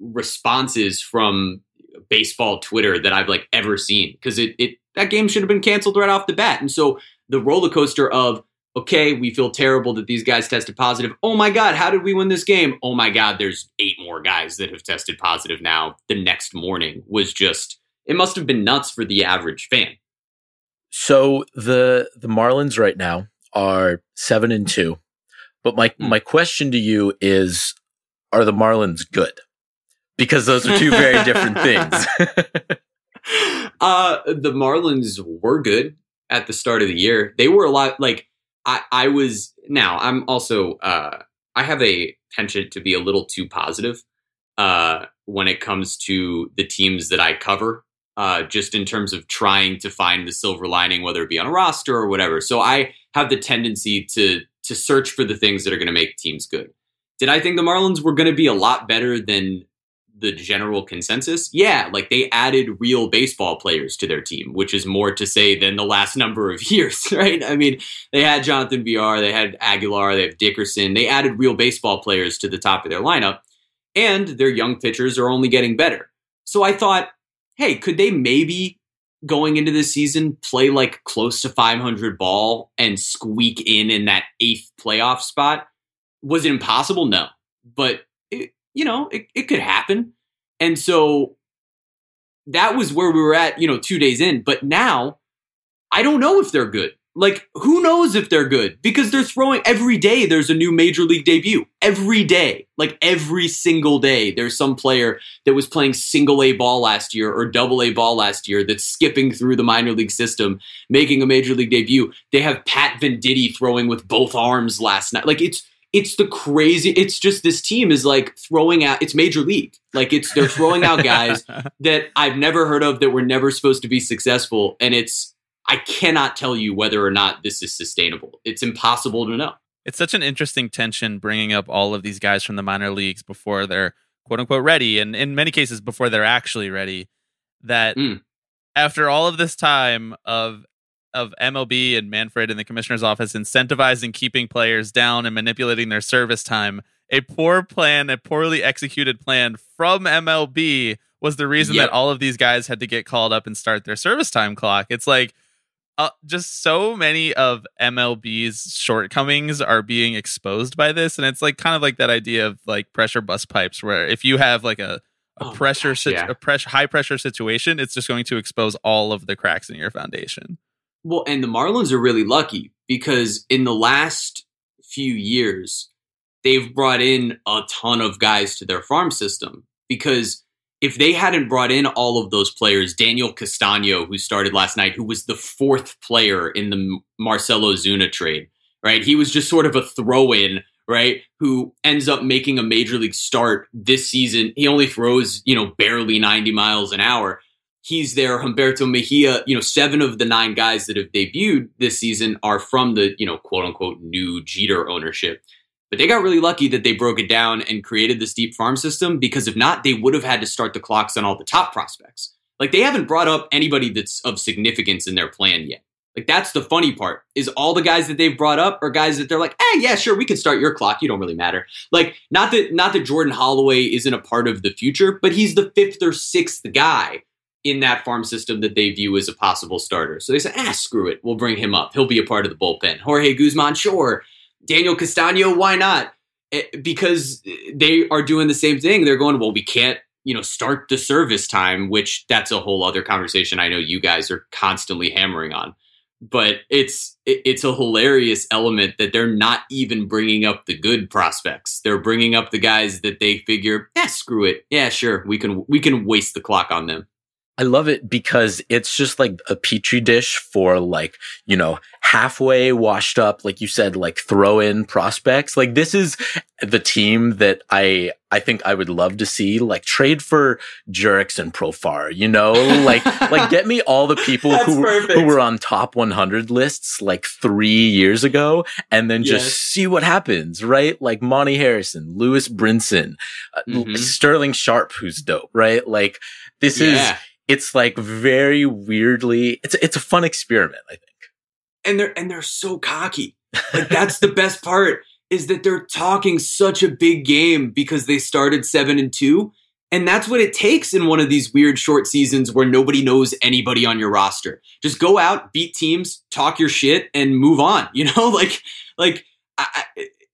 Speaker 3: responses from baseball Twitter that I've like ever seen because it it that game should have been canceled right off the bat. And so the roller coaster of okay, we feel terrible that these guys tested positive. Oh my God, how did we win this game? Oh my God, there's eight more guys that have tested positive now. The next morning was just it must have been nuts for the average fan.
Speaker 2: So the the Marlins right now are seven and two, but my mm. my question to you is: Are the Marlins good? Because those are two very different things.
Speaker 3: uh, the Marlins were good at the start of the year. They were a lot like I I was. Now I'm also uh, I have a penchant to be a little too positive uh, when it comes to the teams that I cover uh, just in terms of trying to find the silver lining, whether it be on a roster or whatever. So I have the tendency to to search for the things that are going to make teams good. Did I think the Marlins were going to be a lot better than the general consensus? Yeah, like they added real baseball players to their team, which is more to say than the last number of years, right? I mean, they had Jonathan Villar, they had Aguilar, they have Dickerson. They added real baseball players to the top of their lineup, and their young pitchers are only getting better. So I thought, hey, could they maybe going into this season play like close to 500 ball and squeak in in that eighth playoff spot? Was it impossible? No, but you know it, it could happen. And so that was where we were at, you know, two days in. But now I don't know if they're good. Like, who knows if they're good? Because they're throwing every day, there's a new major league debut. Every day. Like, every single day, there's some player that was playing single A ball last year or double A ball last year that's skipping through the minor league system, making a major league debut. They have Pat Venditti throwing with both arms last night. Like, it's, it's the crazy it's just this team is like throwing out it's major league like it's they're throwing out guys that i've never heard of that were never supposed to be successful and it's I cannot tell you whether or not this is sustainable. It's impossible to know.
Speaker 1: It's such an interesting tension bringing up all of these guys from the minor leagues before they're quote unquote ready, and in many cases before they're actually ready. That mm. after all of this time of of MLB and Manfred in the commissioner's office incentivizing keeping players down and manipulating their service time. A poor plan, a poorly executed plan from MLB was the reason
Speaker 3: Yep.
Speaker 1: that all of these guys had to get called up and start their service time clock. It's like uh, just so many of MLB's shortcomings are being exposed by this, and it's like kind of like that idea of like pressure bust pipes, where if you have like a a
Speaker 3: Oh
Speaker 1: pressure,
Speaker 3: gosh,
Speaker 1: situ-
Speaker 3: yeah.
Speaker 1: a pressure, high pressure situation, it's just going to expose all of the cracks in your foundation.
Speaker 3: Well, and the Marlins are really lucky because in the last few years, they've brought in a ton of guys to their farm system. Because if they hadn't brought in all of those players, Daniel Castano, who started last night, who was the fourth player in the Marcell Ozuna trade, right? He was just sort of a throw in, right? Who ends up making a major league start this season. He only throws, you know, barely 90 miles an hour he's there. Humberto Mejia, you know, seven of the nine guys that have debuted this season are from the, you know, quote unquote new Jeter ownership. But they got really lucky that they broke it down and created this deep farm system because if not, they would have had to start the clocks on all the top prospects. Like they haven't brought up anybody that's of significance in their plan yet. Like that's the funny part is all the guys that they've brought up are guys that they're like, eh, yeah, sure, we can start your clock. You don't really matter. Like not that not that Jordan Holloway isn't a part of the future, but he's the fifth or sixth guy in that farm system that they view as a possible starter. So they say, ah, screw it. We'll bring him up. He'll be a part of the bullpen. Jorge Guzman, sure. Daniel Castano, why not? Eh, Because they are doing the same thing. They're going, well, we can't, you know, start the service time, which that's a whole other conversation I know you guys are constantly hammering on. But it's it's a hilarious element that they're not even bringing up the good prospects. They're bringing up the guys that they figure, yeah, screw it, yeah, sure, we can we can waste the clock on them.
Speaker 2: I love it because it's just like a petri dish for like, you know, halfway washed up, like you said, like throw in prospects. Like this is the team that I, I think I would love to see like trade for Jurickson Profar, you know, like, like get me all the people who,
Speaker 3: perfect.
Speaker 2: who were on top 100 lists like three years ago and then just
Speaker 3: Yes.
Speaker 2: see what happens, right? Like Monte Harrison, Lewis Brinson, uh,
Speaker 3: Mhm.
Speaker 2: Sterling Sharp, who's dope, right? Like this is,
Speaker 3: Yeah.
Speaker 2: It's like very weirdly it's it's a fun experiment i think
Speaker 3: and they're and they're so cocky. Like that's the best part is that they're talking such a big game because they started 7 and 2 and that's what it takes in one of these weird short seasons where nobody knows anybody on your roster. Just go out, beat teams, talk your shit and move on, you know? Like like I,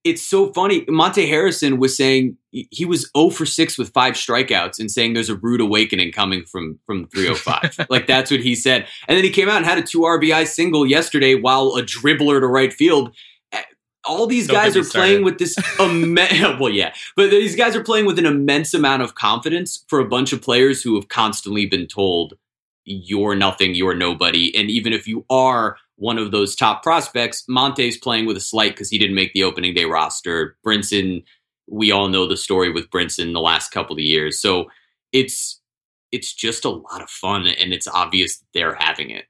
Speaker 3: it's so funny. Monte Harrison was saying he was 0 for 6 with five strikeouts and saying there's a rude awakening coming from from 305. like that's what he said. And then he came out and had a two RBI single yesterday while a dribbler to right field. All these
Speaker 1: Don't
Speaker 3: guys are playing
Speaker 1: started.
Speaker 3: with this immense. well, yeah, but these guys are playing with an immense amount of confidence for a bunch of players who have constantly been told you're nothing, you're nobody, and even if you are one of those top prospects, Monte's playing with a slight because he didn't make the opening day roster. Brinson, we all know the story with Brinson the last couple of years, so it's it's just a lot of fun, and it's obvious they're having it.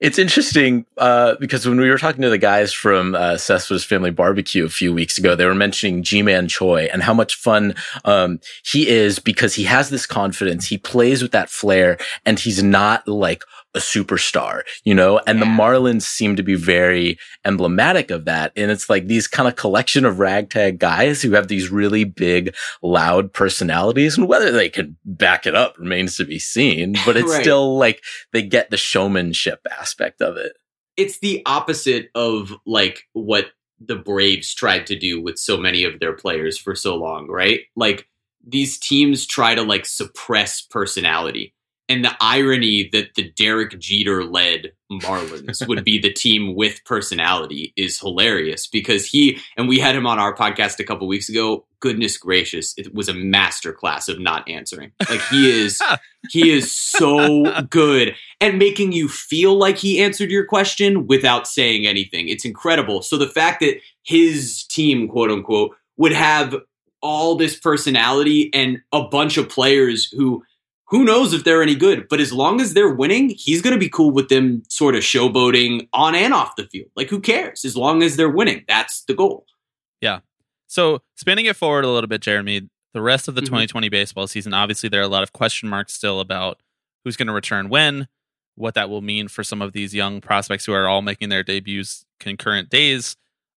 Speaker 2: it's interesting uh, because when we were talking to the guys from uh, Family Barbecue a few weeks ago, they were mentioning Ji-Man Choi and how much fun um, he is because he has this confidence. He plays with that flair, and he's not like a superstar, you know. And the Marlins seem to be very emblematic of that. And it's like these kind of collection of ragtag guys who have these really big, loud personalities, and whether they can back it up remains to be seen. But it's
Speaker 3: Right.
Speaker 2: still like they get the showmanship aspect of it.
Speaker 3: it's the opposite of like what the Braves tried to do with so many of their players for so long, right? Like these teams try to like suppress personality. And the irony that the Derek Jeter led Marlins would be the team with personality is hilarious because he, and we had him on our podcast a couple weeks ago. Goodness gracious, it was a masterclass of not answering. Like he is, he is so good and making you feel like he answered your question without saying anything. It's incredible. So the fact that his team, quote unquote, would have all this personality and a bunch of players who who knows if they're any good, but as long as they're winning, he's going to be cool with them sort of showboating on and off the field. Like who cares? As long as they're winning, that's the goal. Yeah.
Speaker 1: So spinning it forward a little bit, Jeremy, the rest of the
Speaker 3: Mhm.
Speaker 1: 2020 baseball season, obviously there are a lot of question marks still about who's going to return when. what that will mean for some of these young prospects who are all making their debuts concurrent days.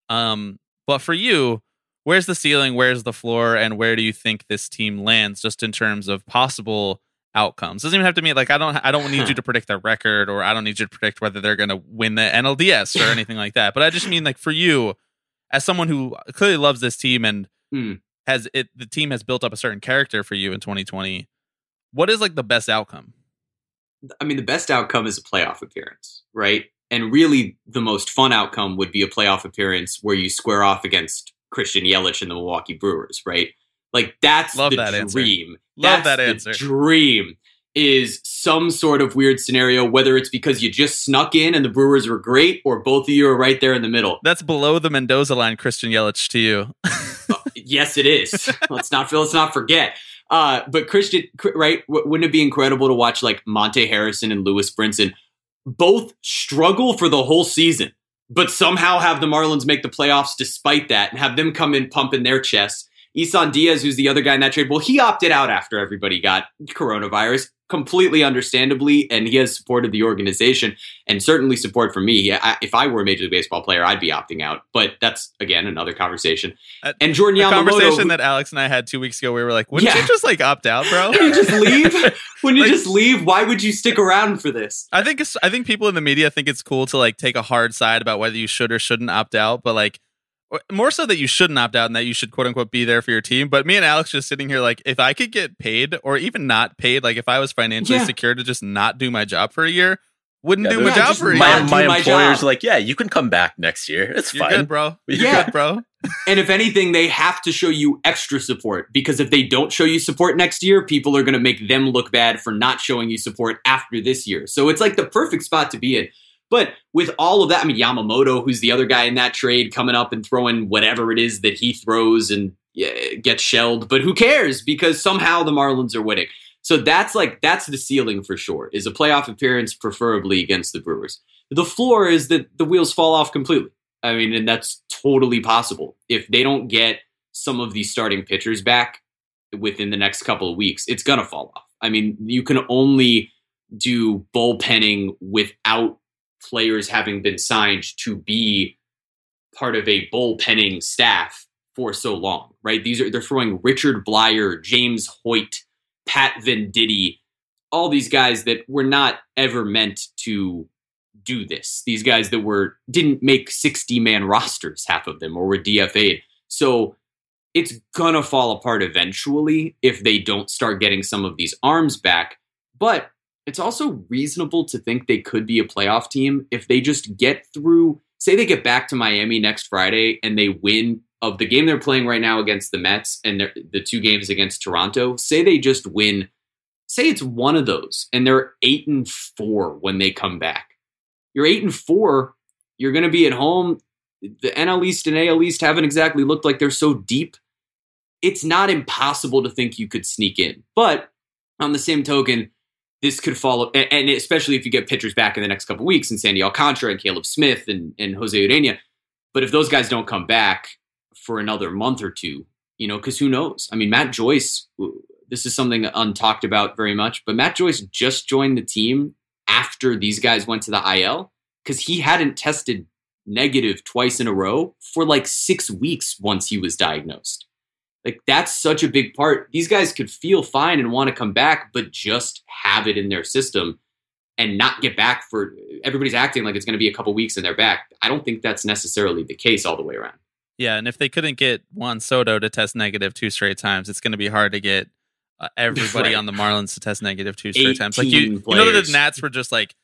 Speaker 1: Um, but for you, where's the ceiling, where's the floor, and where do you think this team lands just in terms of possible outcomes? Doesn't even have to mean like I don't I don't need you to predict their record or I don't need you to predict whether they're going to win the NLDS or anything like that. But I just mean like for you, as someone who clearly loves this team and
Speaker 3: Hmm.
Speaker 1: has it, the team has built up a certain character for you in 2020. What is like the best outcome?
Speaker 3: I mean, the best outcome is a playoff appearance, right? And really, the most fun outcome would be a playoff appearance where you square off against Christian Yelich and the Milwaukee Brewers, right? Like that's
Speaker 1: Love
Speaker 3: the
Speaker 1: that answer.
Speaker 3: dream.
Speaker 1: Love
Speaker 3: That's
Speaker 1: that
Speaker 3: the
Speaker 1: answer.
Speaker 3: Dream is some sort of weird scenario, whether it's because you just snuck in and the Brewers were great, or both of you are right there in the middle.
Speaker 1: That's below the Mendoza line, Christian Yelich to you.
Speaker 3: yes, it is. let's not let's not forget. Uh, but Christian, right? Wouldn't it be incredible to watch like Monte Harrison and Lewis Brinson both struggle for the whole season, but somehow have the Marlins make the playoffs despite that, and have them come in pumping their chests. Isan Diaz, who's the other guy in that trade, well, he opted out after everybody got coronavirus, completely understandably, and he has supported the organization and certainly support from me. I, if I were a Major League Baseball player, I'd be opting out, but that's again another conversation.
Speaker 1: Uh,
Speaker 3: And Jordan
Speaker 1: The
Speaker 3: Yamamoto,
Speaker 1: conversation
Speaker 3: who-
Speaker 1: that Alex and I had two weeks ago, we were like, wouldn't
Speaker 3: Yeah.
Speaker 1: you just like opt out, bro?
Speaker 3: Wouldn't you just leave? Wouldn't you
Speaker 1: Like-
Speaker 3: just leave? Why would you stick around for this?
Speaker 1: I think it's, I think people in the media think it's cool to like take a hard side about whether you should or shouldn't opt out, but like more so that you shouldn't opt out and that you should quote unquote be there for your team. But me and Alex just sitting here like if I could get paid or even not paid, like if I was financially
Speaker 3: Yeah.
Speaker 1: secure to just not do my job for a year, wouldn't
Speaker 2: Yeah,
Speaker 1: do my
Speaker 3: there's-
Speaker 1: job for a
Speaker 2: my
Speaker 1: year.
Speaker 2: my
Speaker 3: my
Speaker 2: employer's
Speaker 3: job.
Speaker 2: like, yeah, you can come back next year. It's
Speaker 1: You're
Speaker 2: fine.
Speaker 1: good, bro. You're
Speaker 3: Yeah.
Speaker 1: good, bro.
Speaker 3: And if anything, they have to show you extra support because if they don't show you support next year, people are going to make them look bad for not showing you support after this year. So it's like the perfect spot to be in. But with all of that, I mean, Yamamoto, who's the other guy in that trade, coming up and throwing whatever it is that he throws and yeah, gets shelled, but who cares? Because somehow the Marlins are winning. So that's like that's the ceiling for sure. Is a playoff appearance, preferably against the Brewers. The floor is that the wheels fall off completely. I mean, and that's totally possible. If they don't get some of these starting pitchers back within the next couple of weeks, it's to fall off. I mean, you can only do bullpenning without players having been signed to be part of a bullpenning staff for so long, right? These are they're throwing Richard Bleier, James Hoyt, Pat Venditti, all these guys that were not ever meant to do this. These guys that were didn't make 60 man rosters, half of them, or were DFA'd. So it's gonna fall apart eventually if they don't start getting some of these arms back. But it's also reasonable to think they could be a playoff team if they just get through, say they get back to Miami next Friday and they win of the game they're playing right now against the Mets and the two games against Toronto. Say they just win, say it's one of those and they're eight and four when they come back. You're eight and four, you're going to be at home. The NL East and AL East haven't exactly looked like they're so deep. It's not impossible to think you could sneak in. But on the same token, this could follow, and, especially if you get pitchers back in the next couple weeks, and Sandy Alcantara and Caleb Smith and, and Jose Urena. But if those guys don't come back for another month or two, you know, because who knows? I mean, Matt Joyce, this is something untalked about very much, but Matt Joyce just joined the team after these guys went to the IL because he hadn't tested negative twice in a row for like six weeks once he was diagnosed. Like that's such a big part. These guys could feel fine and want to come back, but just have it in their system and not get back for everybody's acting like it's going to be a couple weeks and they're back. I don't think that's necessarily the case all the way around.
Speaker 1: Yeah, and if they couldn't get Juan Soto to test negative two straight times, it's going to be hard to get uh, everybody
Speaker 3: Right.
Speaker 1: on the Marlins to test negative two straight times. Like you,
Speaker 3: 18
Speaker 1: you know that the Nats were just like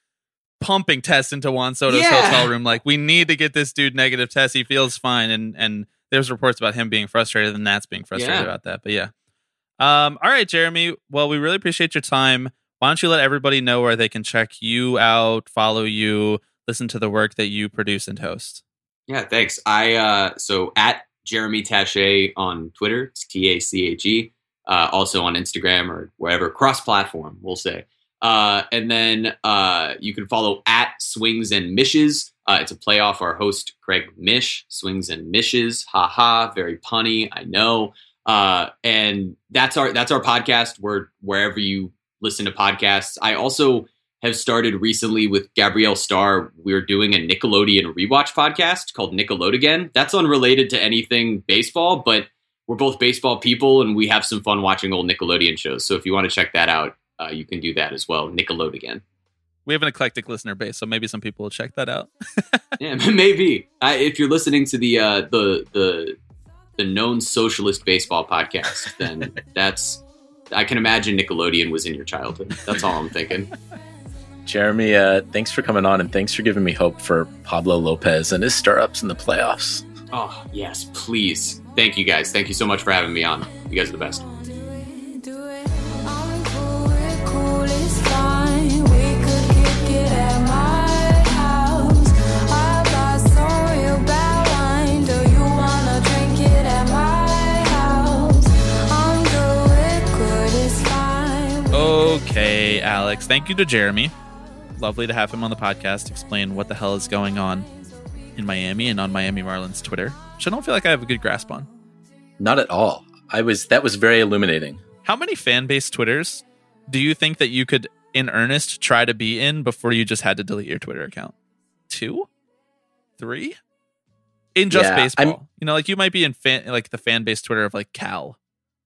Speaker 1: pumping tests into Juan Soto's
Speaker 3: Yeah.
Speaker 1: hotel room. Like we need to get this dude negative test. He feels fine, and and there's reports about him being frustrated, and Nats being frustrated
Speaker 3: Yeah.
Speaker 1: about that. But yeah, um, all right, Jeremy. Well, we really appreciate your time. Why don't you let everybody know where they can check you out, follow you, listen to the work that you produce and host?
Speaker 3: Yeah, thanks. I uh so at Jeremy Tache on Twitter, it's T A C H E. Uh, also on Instagram or wherever, cross platform, we'll say. Uh, and then uh, you can follow at Swings and Mishes. Uh, it's a playoff. our host Craig Mish, Swings and Mishes. Ha ha, very punny, I know. Uh, and that's our that's our podcast. We're wherever you listen to podcasts. I also have started recently with Gabrielle Starr. We're doing a Nickelodeon rewatch podcast called Nickelodeon Again. That's unrelated to anything baseball, but we're both baseball people and we have some fun watching old Nickelodeon shows. So if you want to check that out, uh, you can do that as well. Nickelodeon Again.
Speaker 1: We have an eclectic listener base, so maybe some people will check that out.
Speaker 3: yeah, maybe. I, if you're listening to the uh, the the the known socialist baseball podcast, then that's I can imagine Nickelodeon was in your childhood. That's all I'm thinking.
Speaker 2: Jeremy, uh, thanks for coming on and thanks for giving me hope for Pablo Lopez and his stirrups in the playoffs.
Speaker 3: Oh, yes, please. Thank you guys. Thank you so much for having me on. You guys are the best.
Speaker 1: Alex. Thank you to Jeremy. Lovely to have him on the podcast explain what the hell is going on in Miami and on Miami Marlins Twitter, which I don't feel like I have a good grasp on.
Speaker 2: Not at all. I was that was very illuminating.
Speaker 1: How many fan base Twitters do you think that you could in earnest try to be in before you just had to delete your Twitter account? Two? Three? In just
Speaker 2: Yeah,
Speaker 1: baseball.
Speaker 2: I'm-
Speaker 1: you know, like you might be in fan like the fan base Twitter of like Cal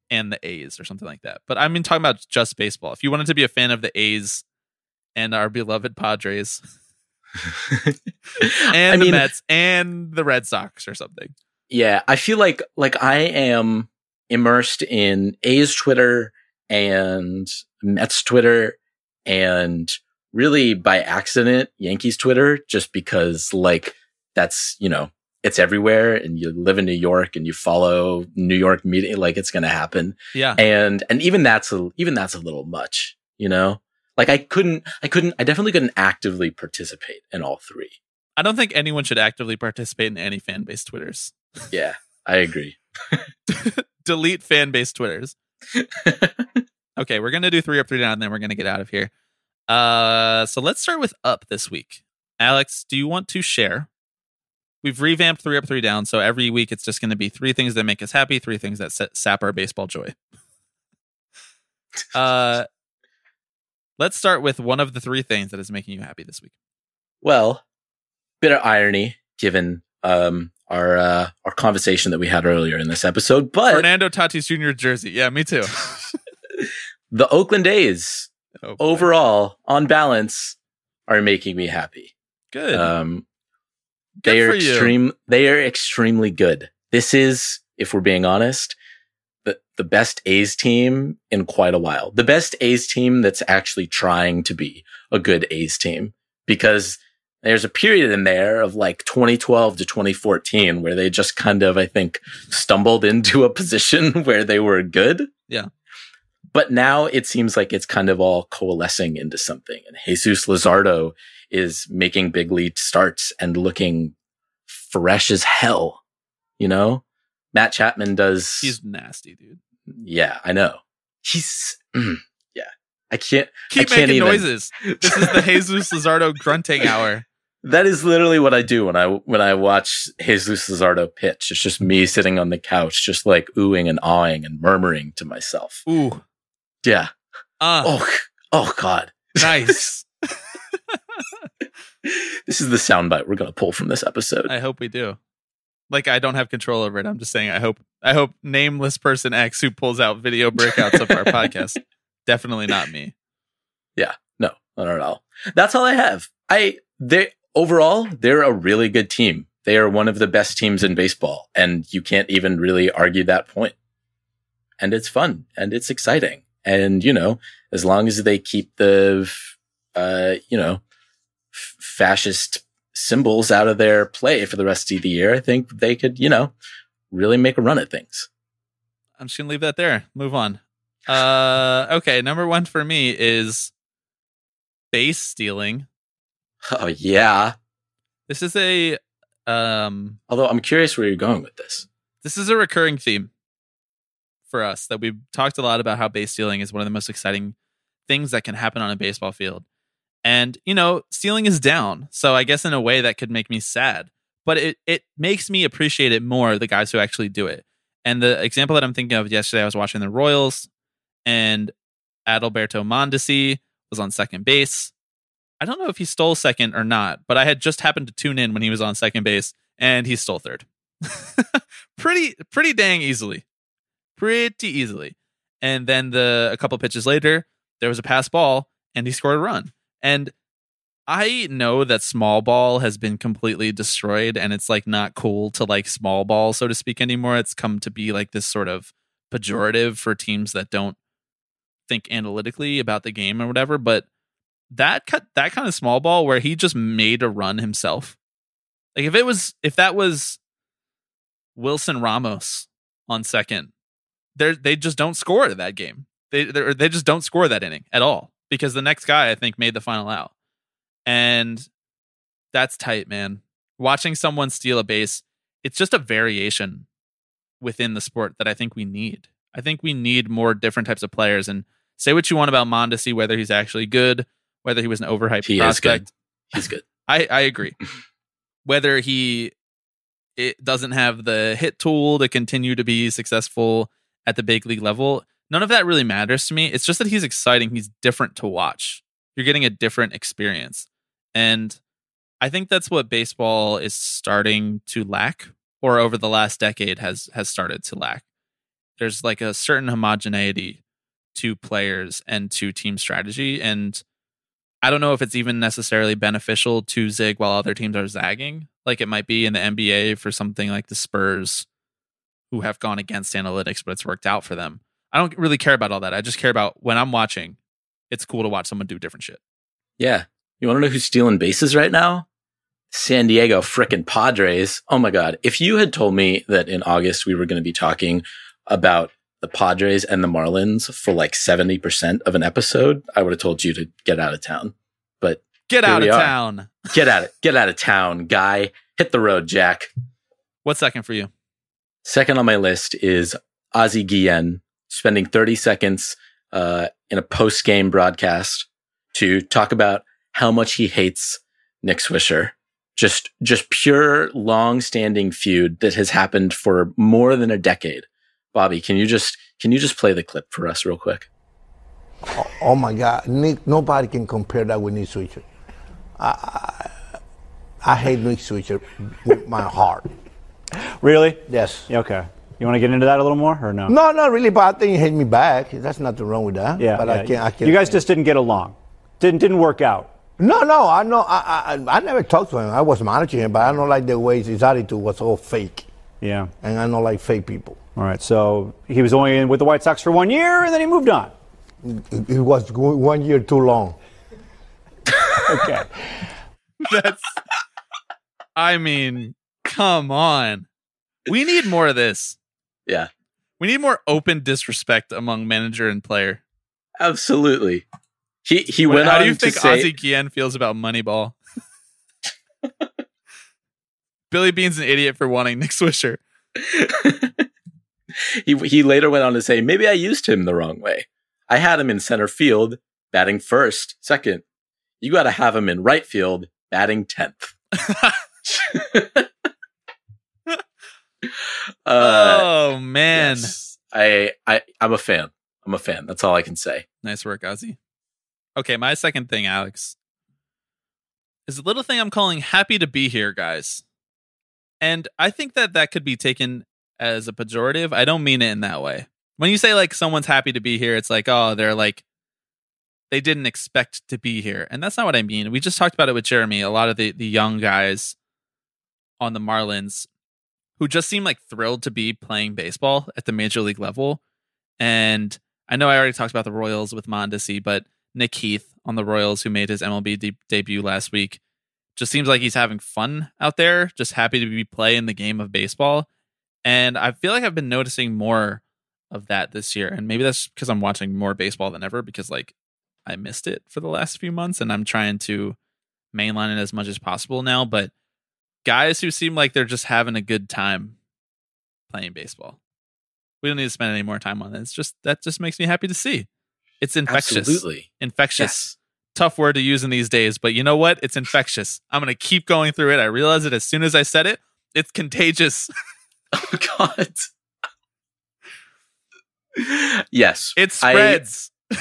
Speaker 1: and the A's or something like that. But I mean talking about just baseball. If you wanted to be a fan of the A's and our beloved Padres and
Speaker 2: I
Speaker 1: the
Speaker 2: mean,
Speaker 1: Mets and the Red Sox or something.
Speaker 2: yeah, I feel like like I am immersed in A's Twitter and Mets Twitter and really by accident Yankees Twitter just because like that's, you know, it's everywhere and you live in New York and you follow New York media like it's going to happen.
Speaker 1: Yeah.
Speaker 2: and and even that's a even that's a little much you know like i couldn't i couldn't i definitely couldn't actively participate in all three
Speaker 1: I don't think anyone should actively participate in any fan base Twitters.
Speaker 2: yeah i agree
Speaker 1: Delete fan base Twitters. Okay, we're gonna do three up, three down, and then we're gonna get out of here. Uh, so let's start with up this week. Alex, do you want to share? We've revamped three up, three down, so every week it's just going to be three things that make us happy, three things that sap our baseball joy. Uh, let's start with one of the three things that is making you happy this week.
Speaker 2: well bit of irony given um our uh our conversation that we had earlier in this episode but
Speaker 1: Fernando Tatis Jr. jersey, yeah, me too.
Speaker 2: the oakland a's
Speaker 1: Oh,
Speaker 2: overall on balance are making me happy
Speaker 1: good.
Speaker 2: um
Speaker 1: Good
Speaker 2: they are
Speaker 1: for you.
Speaker 2: extreme they are extremely good this is if we're being honest the, the best a's team in quite a while the best a's team that's actually trying to be a good a's team because there's a period in there of like 2012 to 2014 where they just kind of i think stumbled into a position where they were good
Speaker 1: Yeah.
Speaker 2: but now it seems like it's kind of all coalescing into something and jesus Luzardo is making big lead starts and looking fresh as hell. You know, Matt Chapman does.
Speaker 1: He's nasty, dude.
Speaker 2: yeah, I know. He's yeah. I can't.
Speaker 1: Keep
Speaker 2: I can't
Speaker 1: making
Speaker 2: even.
Speaker 1: noises. This is the Jesus Luzardo grunting hour.
Speaker 2: That is literally what I do when I when I watch Jesus Luzardo pitch. It's just me sitting on the couch, just like oohing and awing and murmuring to myself.
Speaker 1: Ooh.
Speaker 2: Yeah.
Speaker 1: Ah,
Speaker 2: Oh, oh God.
Speaker 1: nice.
Speaker 2: This is the soundbite we're gonna pull from this episode.
Speaker 1: I hope we do. Like I don't have control over it. I'm just saying I hope I hope nameless person X who pulls out video breakouts of our podcast. Definitely not me. Yeah.
Speaker 2: No, not at all. That's all I have. I they overall they're a really good team. They are one of the best teams in baseball, and you can't even really argue that point. And it's fun and it's exciting. And you know, as long as they keep the uh, you know, fascist symbols out of their play for the rest of the year, I think they could, you know, really make a run at things.
Speaker 1: I'm just gonna leave that there. Move on. Uh okay, number one for me is base stealing.
Speaker 2: Oh yeah.
Speaker 1: This is a um
Speaker 2: Although I'm curious where you're going with this.
Speaker 1: this is a recurring theme for us that we've talked a lot about how base stealing is one of the most exciting things that can happen on a baseball field. And, you know, stealing is down. So I guess in a way that could make me sad, but it, it makes me appreciate it more, the guys who actually do it. And the example that I'm thinking of yesterday, I was watching the Royals and Adalberto Mondesi was on second base I don't know if he stole second or not, but I had just happened to tune in when he was on second base and he stole third. pretty pretty dang easily. Pretty easily. And then the a couple pitches later, there was a pass ball and he scored a run. And I know that small ball has been completely destroyed and it's like not cool to like small ball so to speak anymore. It's come to be like this sort of pejorative for teams that don't think analytically about the game or whatever, but that that kind of small ball where he just made a run himself. Like if it was if that was Wilson Ramos on second, they they just don't score that game. They they just don't score that inning at all because the next guy I think made the final out, and that's tight, man. Watching someone steal a base, it's just a variation within the sport that I think we need. I think we need more different types of players. And say what you want about Mondesi, whether he's actually good, whether he was an overhyped
Speaker 2: He is good. He's good.
Speaker 1: I, I agree. Whether he it doesn't have the hit tool to continue to be successful at the big league level, none of that really matters to me. It's just that he's exciting. He's different to watch. You're getting a different experience. And I think that's what baseball is starting to lack, or over the last decade has has started to lack. There's like a certain homogeneity to players and to team strategy. And I don't know if it's even necessarily beneficial to zig while other teams are zagging, like it might be in the NBA for something like the Spurs, who have gone against analytics, but it's worked out for them. I don't really care about all that. I just care about when I'm watching, it's cool to watch someone do different shit.
Speaker 2: Yeah. You want to know who's stealing bases right now? San Diego frickin' Padres. Oh my God. If you had told me that in August we were going to be talking about the Padres and the Marlins for like 70% of an episode, I would have told you to get out of town. But
Speaker 1: Get out of
Speaker 2: are.
Speaker 1: town.
Speaker 2: get out of, get out of town, guy. Hit the road, Jack.
Speaker 1: What's second for you?
Speaker 2: Second on my list is Ozzie Guillen spending 30 seconds uh, in a post game broadcast to talk about how much he hates Nick Swisher. Just, just pure long standing feud that has happened for more than a decade. Bobby, can you just, can you just play the clip for us real quick?
Speaker 4: Oh my God, Nick! Nobody can compare that with Nick Swisher. I, I, I hate Nick Swisher with my heart.
Speaker 5: Really?
Speaker 4: Yes.
Speaker 5: Okay. You want to get into that a little more or no?
Speaker 4: No, not really, but I think he hate me back. That's nothing wrong with that.
Speaker 5: Yeah.
Speaker 4: But
Speaker 5: yeah.
Speaker 4: I can't. I can't.
Speaker 5: You guys just didn't get along. Didn't didn't work out.
Speaker 4: No, no. I know. I, I, I never talked to him. I was managing him, but I don't like the way his attitude was all fake,
Speaker 5: Yeah.
Speaker 4: and I don't like fake people.
Speaker 5: All right. So he was only in with the White Sox for one year, and then he moved on.
Speaker 4: It, it was one year too long.
Speaker 5: Okay.
Speaker 1: That's. I mean, come on. We need more of this.
Speaker 2: Yeah,
Speaker 1: We need more open disrespect among manager and player.
Speaker 2: absolutely. He, he
Speaker 1: What-
Speaker 2: went
Speaker 1: How do you think
Speaker 2: say,
Speaker 1: Ozzie Guillen feels about Moneyball? Billy Beane's an idiot for wanting Nick Swisher.
Speaker 2: he he later went on to say, maybe I used him the wrong way. I had him in center field, batting first, second. You got to have him in right field, batting tenth. uh,
Speaker 1: oh man,
Speaker 2: yes. I I I'm a fan. I'm a fan. That's all I can say.
Speaker 1: nice work, Ozzie. Okay, my second thing, Alex, is a little thing I'm calling "happy to be here, guys," and I think that that could be taken as a pejorative. I don't mean it in that way. When you say like someone's happy to be here, it's like oh they're like they didn't expect to be here, and that's not what I mean. We just talked about it with Jeremy. A lot of the the young guys on the Marlins who just seem like thrilled to be playing baseball at the major league level. And I know I already talked about the Royals with Mondesi, but Nick Heath on the Royals, who made his MLB de- debut last week, just seems like he's having fun out there, just happy to be playing the game of baseball. And I feel like I've been noticing more of that this year. And maybe that's because I'm watching more baseball than ever because like I missed it for the last few months and I'm trying to mainline it as much as possible now. But guys who seem like they're just having a good time playing baseball. We don't need to spend any more time on it. It's just that just makes me happy to see. It's infectious.
Speaker 2: Absolutely.
Speaker 1: Infectious.
Speaker 2: Yes.
Speaker 1: Tough word to use in these days, but you know what? It's infectious. I'm going to keep going through it. I realize it as soon as I said it. It's contagious.
Speaker 2: Oh God. yes.
Speaker 1: It
Speaker 2: I-
Speaker 1: spreads.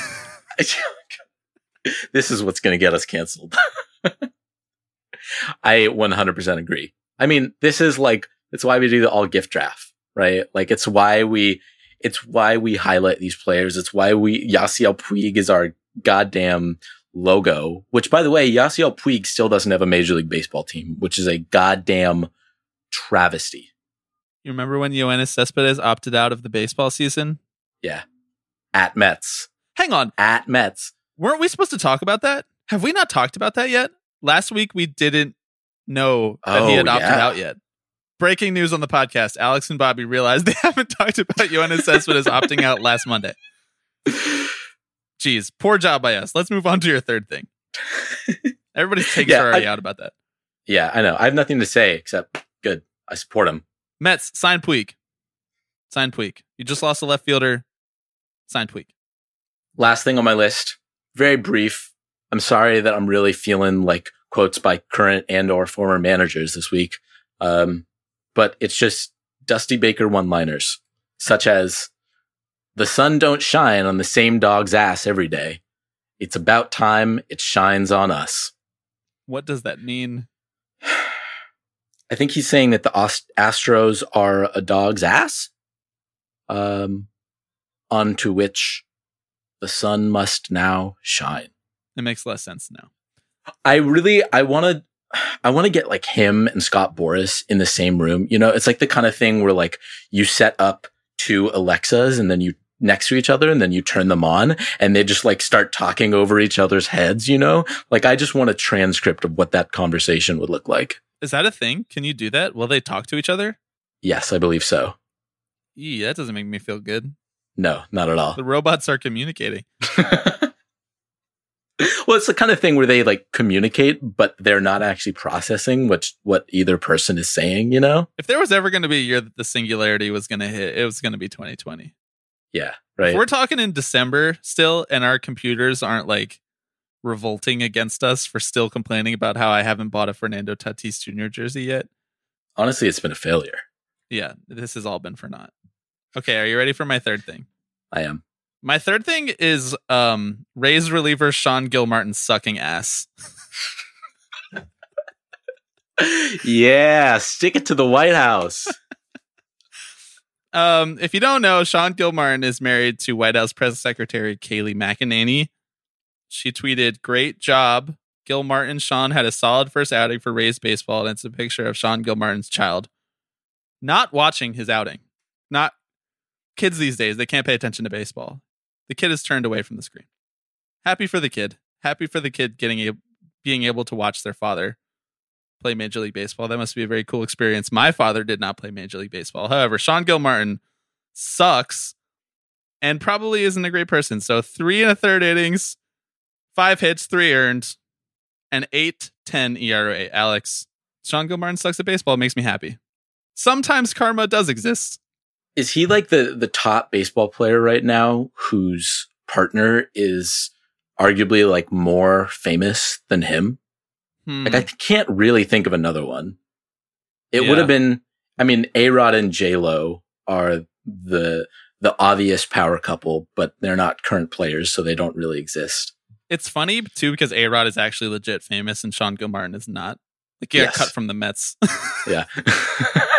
Speaker 2: this is what's going to get us canceled. I 100% agree. I mean, this is like, it's why we do the all gift draft, right? Like, it's why we, it's why we highlight these players. It's why we, Yasiel Puig is our goddamn logo, which by the way, Yasiel Puig still doesn't have a Major League Baseball team, which is a goddamn travesty.
Speaker 1: You remember when Yoenis Cespedes opted out of the baseball season?
Speaker 2: Yeah. At Mets.
Speaker 1: Hang on.
Speaker 2: At Mets.
Speaker 1: Weren't we supposed to talk about that? Have we not talked about that yet? Last week we didn't know that he
Speaker 2: Oh,
Speaker 1: had opted
Speaker 2: yeah.
Speaker 1: out yet. Breaking news on the podcast. Alex and Bobby realized they haven't talked about Yoenis Cespedes opting out last Monday. Jeez, poor job by us. Let's move on to your third thing. Everybody's takes
Speaker 2: Yeah,
Speaker 1: already
Speaker 2: I-
Speaker 1: out about that.
Speaker 2: Yeah, I know. I have nothing to say except good. I support him.
Speaker 1: Mets, sign Puig. Sign Puig. You just lost a left fielder. Sign Puig.
Speaker 2: Last thing on my list, very brief. I'm sorry that I'm really feeling like quotes by current and or former managers this week. Um, but it's just Dusty Baker one-liners, such as the sun don't shine on the same dog's ass every day. It's about time it shines on us.
Speaker 1: What does that mean?
Speaker 2: I think he's saying that the Ast- Astros are a dog's ass, um, onto which the sun must now shine.
Speaker 1: It makes less sense now.
Speaker 2: I really, I want to, I want to get like him and Scott Boras in the same room. You know, it's like the kind of thing where like you set up two Alexas and then you next to each other and then you turn them on and they just like start talking over each other's heads, you know? Like I just want a transcript of what that conversation would look like.
Speaker 1: Is that a thing? Can you do that? Will they talk to each other?
Speaker 2: Yes, I believe so.
Speaker 1: Eee, that doesn't make me feel good.
Speaker 2: No, not at all.
Speaker 1: The robots are communicating.
Speaker 2: well, it's the kind of thing where they like communicate, but they're not actually processing what what either person is saying. You know?
Speaker 1: If there was ever going to be a year that the singularity was going to hit, it was going to be 2020.
Speaker 2: Yeah,
Speaker 1: If
Speaker 2: right.
Speaker 1: we're talking in December still, and our computers aren't like revolting against us for still complaining about how I haven't bought a Fernando Tatis Jr. jersey yet.
Speaker 2: Honestly, it's been a failure.
Speaker 1: Yeah, this has all been for naught. Okay, are you ready for my third thing?
Speaker 2: I am.
Speaker 1: My third thing is um Rays reliever Sean Gilmartin sucking ass.
Speaker 2: yeah, stick it to the White House.
Speaker 1: Um, if you don't know, Sean Gilmartin is married to White House Press Secretary Kayleigh McEnany. She tweeted, "Great job, Gilmartin. Sean had a solid first outing for Rays baseball, and it's a picture of Sean Gilmartin's child not watching his outing. Not kids these days; they can't pay attention to baseball. The kid is turned away from the screen. Happy for the kid. Happy for the kid getting a, being able to watch their father play Major League Baseball. That must be a very cool experience. My father did not play Major League Baseball. However, Sean Gilmartin sucks and probably isn't a great person. So three and a third innings, five hits, three earned, and 8 10 ERA. Alex, Sean Gilmartin sucks at baseball. It makes me happy. Sometimes karma does exist.
Speaker 2: Is he like the the top baseball player right now whose partner is arguably like more famous than him?
Speaker 1: Hmm.
Speaker 2: Like I can't really think of another one. It
Speaker 1: Yeah.
Speaker 2: would have been. I mean, A Rod and J Lo are the the obvious power couple, but they're not current players, so they don't really exist.
Speaker 1: it's funny too because A Rod is actually legit famous and Sean Gilmartin is not. Like got
Speaker 2: Yes.
Speaker 1: cut from the Mets.
Speaker 2: Yeah.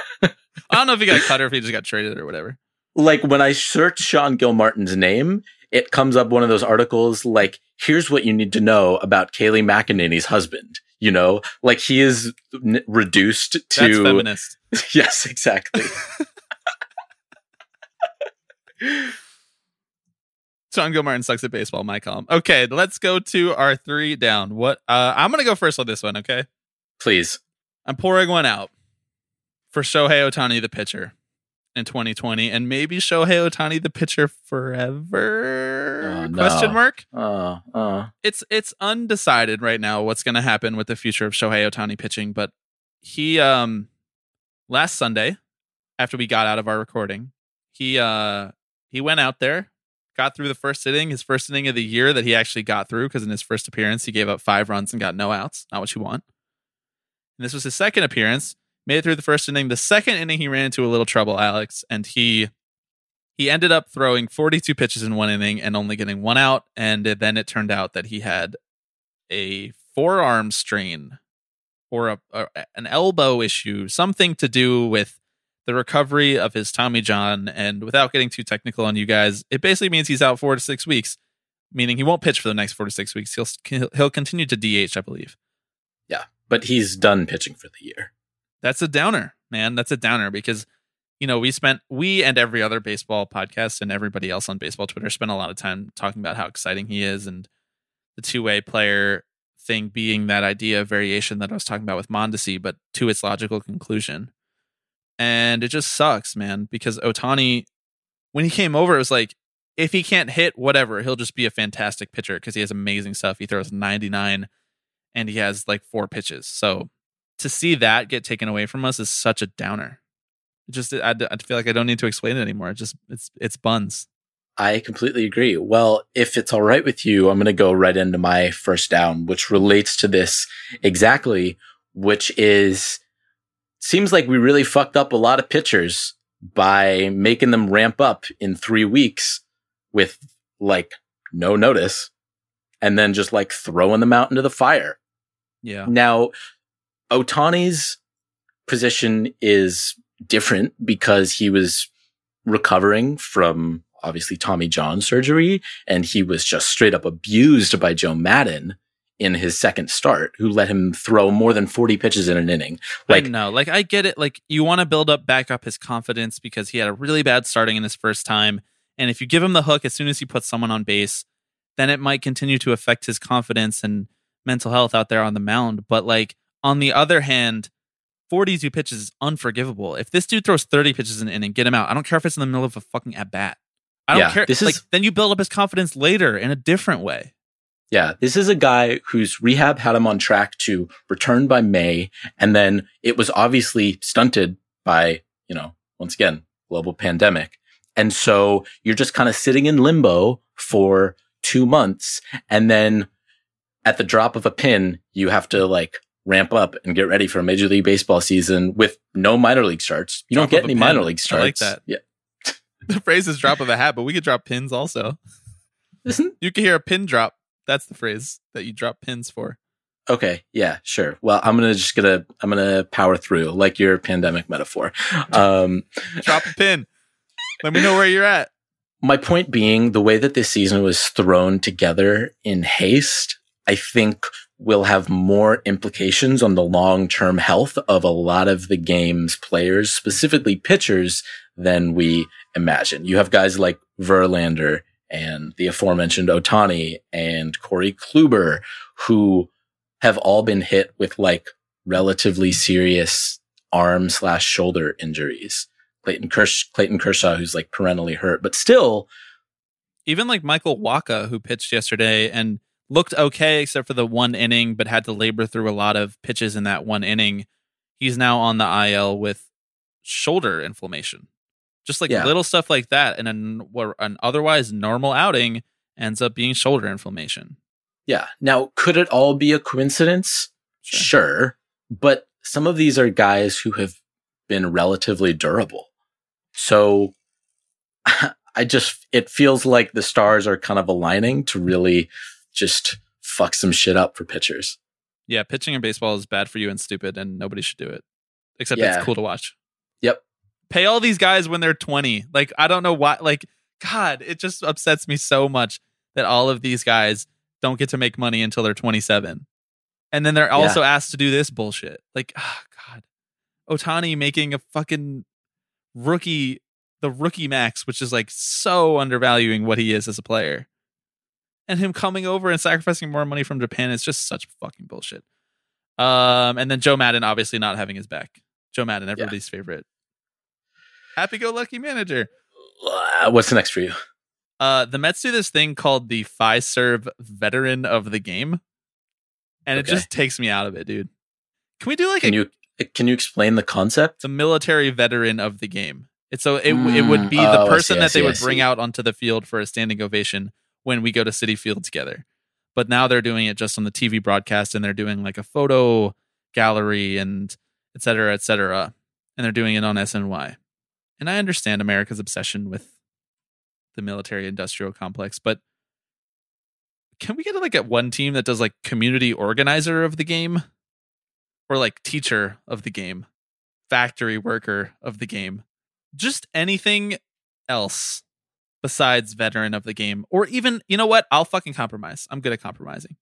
Speaker 1: I don't know if he got cut or if he just got traded or whatever.
Speaker 2: like when I search Sean Gilmartin's name, it comes up one of those articles like, here's what you need to know about Kayleigh McEnany's husband. You know, like he is n- reduced
Speaker 1: That's
Speaker 2: to,
Speaker 1: feminist.
Speaker 2: yes, exactly.
Speaker 1: Sean Gilmartin sucks at baseball. My column. Okay, let's go to our three down. What? Uh, I'm gonna go first on this one. Okay,
Speaker 2: Please.
Speaker 1: I'm pouring one out for Shohei Ohtani, the pitcher, in 2020, and maybe Shohei Ohtani, the pitcher, forever?
Speaker 2: Oh, no.
Speaker 1: Question mark.
Speaker 2: Oh, oh.
Speaker 1: It's it's undecided right now what's gonna happen with the future of Shohei Ohtani pitching, but he um last Sunday after we got out of our recording, he uh he went out there got through the first inning, his first inning of the year that he actually got through because in his first appearance he gave up five runs and got no outs. Not what you want. And this was his second appearance. Made it through the first inning. The second inning he ran into a little trouble, Alex, and he he ended up throwing 42 pitches in one inning and only getting one out. And then it turned out that he had a forearm strain or a, a, an elbow issue, something to do with the recovery of his Tommy John. And without getting too technical on you guys, it basically means he's out four to six weeks, meaning he won't pitch for the next four to six weeks. He'll he'll continue to DH, I believe.
Speaker 2: Yeah, but he's done pitching for the year.
Speaker 1: That's a downer, man. That's a downer because you know we spent we and every other baseball podcast and everybody else on baseball Twitter spent a lot of time talking about how exciting he is and the two way player thing being that idea of variation that I was talking about with Mondesi, but to its logical conclusion. And it just sucks, man, because Ohtani, when he came over, it was like, if he can't hit, whatever, he'll just be a fantastic pitcher because he has amazing stuff. He throws 99 and he has like four pitches. So to see that get taken away from us is such a downer. It just, I, I feel like I don't need to explain it anymore. It just, it's, it's buns.
Speaker 2: I completely agree. Well, if it's all right with you, I'm going to go right into my first down, which relates to this exactly, which is seems like we really fucked up a lot of pitchers by making them ramp up in three weeks with like no notice and then just like throwing them out into the fire.
Speaker 1: Yeah.
Speaker 2: Now, Ohtani's position is different because he was recovering from obviously Tommy John surgery, and he was just straight up abused by Joe Maddon in his second start, who let him throw more than 40 pitches in an inning.
Speaker 1: Like, no, like I get it. Like you want to build up, back up his confidence because he had a really bad starting in his first time. And if you give him the hook as soon as he puts someone on base, then it might continue to affect his confidence and mental health out there on the mound. But like on the other hand, 42 pitches is unforgivable. If this dude throws 30 pitches in an inning, get him out. I don't care if it's in the middle of a fucking at bat. I don't
Speaker 2: Yeah,
Speaker 1: care.
Speaker 2: this
Speaker 1: like
Speaker 2: is-
Speaker 1: then you build up his confidence later in a different way.
Speaker 2: Yeah, this is a guy whose rehab had him on track to return by May, and then it was obviously stunted by, you know, once again, global pandemic. And so you're just kind of sitting in limbo for two months, and then at the drop of a pin, you have to like ramp up and get ready for a Major League Baseball season with no minor league starts. You
Speaker 1: Drop
Speaker 2: don't get any minor league starts.
Speaker 1: I like that.
Speaker 2: Yeah.
Speaker 1: The phrase is drop of a hat, but we could drop pins also.
Speaker 2: Isn't
Speaker 1: You can hear a pin drop. That's the phrase that you drop pins for.
Speaker 2: Okay, yeah, sure. Well, I'm gonna just gonna I'm gonna power through like your pandemic metaphor. Um,
Speaker 1: Drop a pin. Let me know where you're at.
Speaker 2: my point being, the way that this season was thrown together in haste, I think will have more implications on the long term health of a lot of the game's players, specifically pitchers, than we imagine. You have guys like Verlander and the aforementioned Ohtani and Corey Kluber who have all been hit with like relatively serious arm slash shoulder injuries. Clayton, Kersh- Clayton Kershaw, who's like perennially hurt, but still,
Speaker 1: Even like Michael Wacha, who pitched yesterday and looked okay except for the one inning, but had to labor through a lot of pitches in that one inning. He's now on the IL with shoulder inflammation. Just like
Speaker 2: Yeah.
Speaker 1: little stuff like that, and an, an otherwise normal outing ends up being shoulder inflammation.
Speaker 2: yeah. Now, could it all be a coincidence? Sure. But some of these are guys who have been relatively durable. So I just, it feels like the stars are kind of aligning to really just fuck some shit up for pitchers.
Speaker 1: Yeah, pitching in baseball is bad for you and stupid, and nobody should do it. Except
Speaker 2: Yeah.
Speaker 1: it's cool to watch.
Speaker 2: Yep.
Speaker 1: Pay all these guys when they're 20. Like, I don't know why. Like, God, it just upsets me so much that all of these guys don't get to make money until they're 27. And then they're also asked to do this bullshit. Like, oh, God. Ohtani making a fucking rookie, the rookie max, which is like so undervaluing what he is as a player. And him coming over and sacrificing more money from Japan is just such fucking bullshit. Um, and then Joe Maddon obviously not having his back. Joe Maddon, everybody's favorite. Happy go lucky manager.
Speaker 2: Uh, what's next for you?
Speaker 1: Uh, the Mets do this thing called the Fiserv Veteran of the Game, and it just takes me out of it, dude. Can we do like
Speaker 2: Can
Speaker 1: a,
Speaker 2: you, can you explain the concept?
Speaker 1: the military veteran of the game? It's so it it would be
Speaker 2: Mm,
Speaker 1: the
Speaker 2: oh,
Speaker 1: person
Speaker 2: see,
Speaker 1: that they
Speaker 2: see, I
Speaker 1: would bring out onto the field for a standing ovation when we go to Citi Field together. But now they're doing it just on the TV broadcast, and they're doing like a photo gallery and et cetera, et cetera, and they're doing it on SNY. And I understand America's obsession with the military industrial complex, but can we get like at one team that does like community organizer of the game or like teacher of the game, factory worker of the game, just anything else besides veteran of the game, or even, you know what? I'll fucking compromise. I'm good at compromising.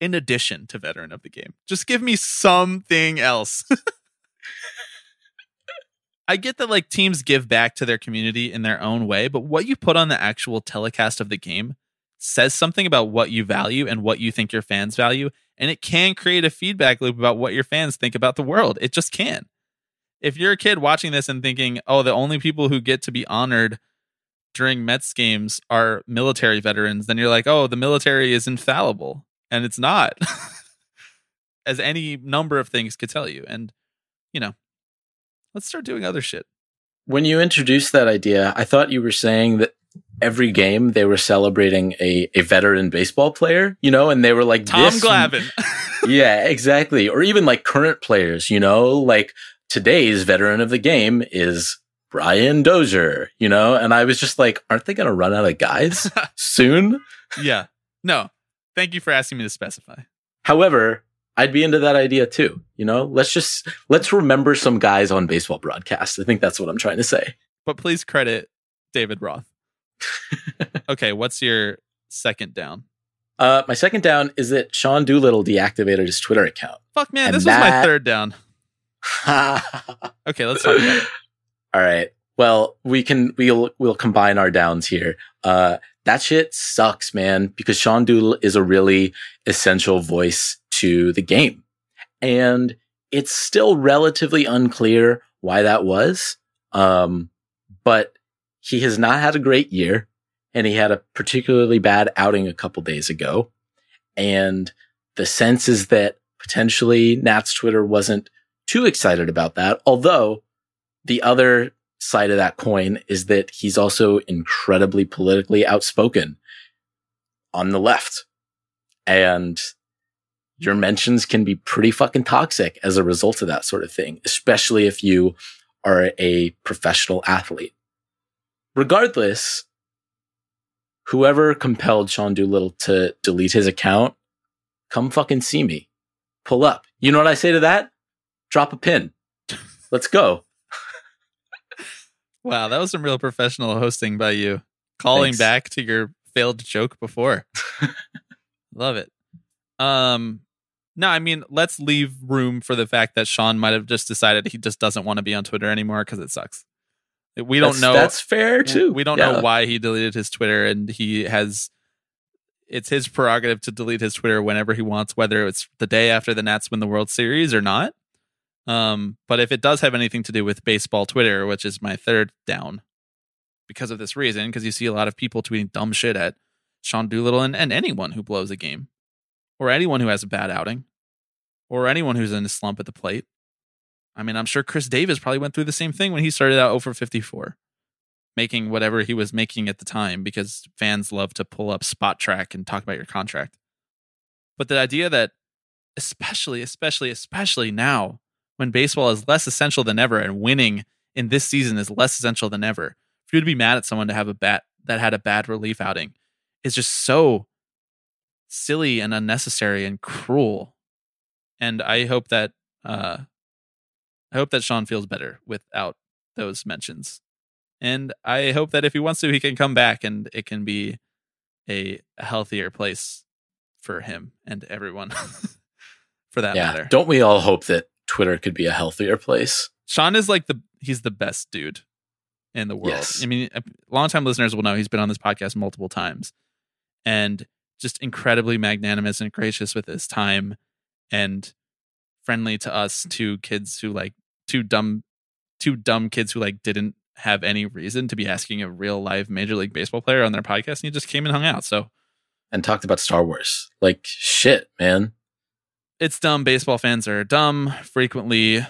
Speaker 1: In addition to veteran of the game, just give me something else. I get that like teams give back to their community in their own way, but what you put on the actual telecast of the game says something about what you value and what you think your fans value, and it can create a feedback loop about what your fans think about the world. It just can. If you're a kid watching this and thinking, "Oh, the only people who get to be honored during Mets games are military veterans," then you're like, "Oh, the military is infallible." And it's not. As any number of things could tell you. And, you know, let's start doing other shit.
Speaker 2: When you introduced that idea, I thought you were saying that every game they were celebrating a, a veteran baseball player, you know, and they were like
Speaker 1: Tom
Speaker 2: this-
Speaker 1: Glavine.
Speaker 2: yeah, exactly. Or even like current players, you know, like today's veteran of the game is Brian Dozier, you know, and I was just like, aren't they going to run out of guys soon?
Speaker 1: yeah. No. Thank you for asking me to specify.
Speaker 2: However, I'd be into that idea too. You know, let's just let's remember some guys on baseball broadcasts. I think that's what I'm trying to say.
Speaker 1: But please credit David Roth. okay, what's your second down?
Speaker 2: Uh, my second down is that Sean Doolittle deactivated his Twitter account.
Speaker 1: Fuck man,
Speaker 2: And
Speaker 1: this was my third down. Okay, let's talk about it.
Speaker 2: All right. Well, we can we'll we'll combine our downs here. Uh that shit sucks, man, because Sean Doolittle is a really essential voice to the game. And it's still relatively unclear why that was. Um but he has not had a great year and he had a particularly bad outing a couple days ago. And the sense is that potentially Nat's Twitter wasn't too excited about that. Although the other side of that coin is that he's also incredibly politically outspoken on the left. And your mentions can be pretty fucking toxic as a result of that sort of thing, especially if you are a professional athlete. Regardless, whoever compelled Sean Doolittle to delete his account, come fucking see me. Pull up. You know what I say to that? Drop a pin. Let's go.
Speaker 1: Wow, that was some real professional hosting by you. Calling
Speaker 2: Thanks.
Speaker 1: back to your failed joke before. Love it. Um no, I mean, let's leave room for the fact that Sean might have just decided he just doesn't want to be on Twitter anymore because it sucks. We don't
Speaker 2: That's-
Speaker 1: know.
Speaker 2: That's fair too.
Speaker 1: We don't
Speaker 2: Yeah.
Speaker 1: know why he deleted his Twitter, and he has. It's his prerogative to delete his Twitter whenever he wants, whether it's the day after the Nats win the World Series or not. Um, but if it does have anything to do with baseball Twitter, which is my third down, because of this reason, because you see a lot of people tweeting dumb shit at Sean Doolittle and, and anyone who blows a game, or anyone who has a bad outing, or anyone who's in a slump at the plate. I mean, I'm sure Chris Davis probably went through the same thing when he started out over 54, making whatever he was making at the time because fans love to pull up Spotrac and talk about your contract. But the idea that, especially, especially, especially now, when baseball is less essential than ever and winning in this season is less essential than ever, for you to be mad at someone to have a bat that had a bad relief outing is just so silly and unnecessary and cruel. And I hope that uh, I hope that Sean feels better without those mentions. And I hope that if he wants to, he can come back and it can be a, healthier place for him and everyone for that
Speaker 2: yeah.
Speaker 1: matter.
Speaker 2: Don't we all hope that Twitter could be a healthier place?
Speaker 1: Sean is like the he's the best dude in the world.
Speaker 2: Yes.
Speaker 1: I mean, longtime listeners will know he's been on this podcast multiple times, and just incredibly magnanimous and gracious with his time, and friendly to us two kids who like two dumb two dumb kids who like didn't have any reason to be asking a real live major league baseball player on their podcast, and he just came and hung out. So
Speaker 2: And talked about Star Wars. Like shit, man.
Speaker 1: It's dumb. Baseball fans are dumb frequently.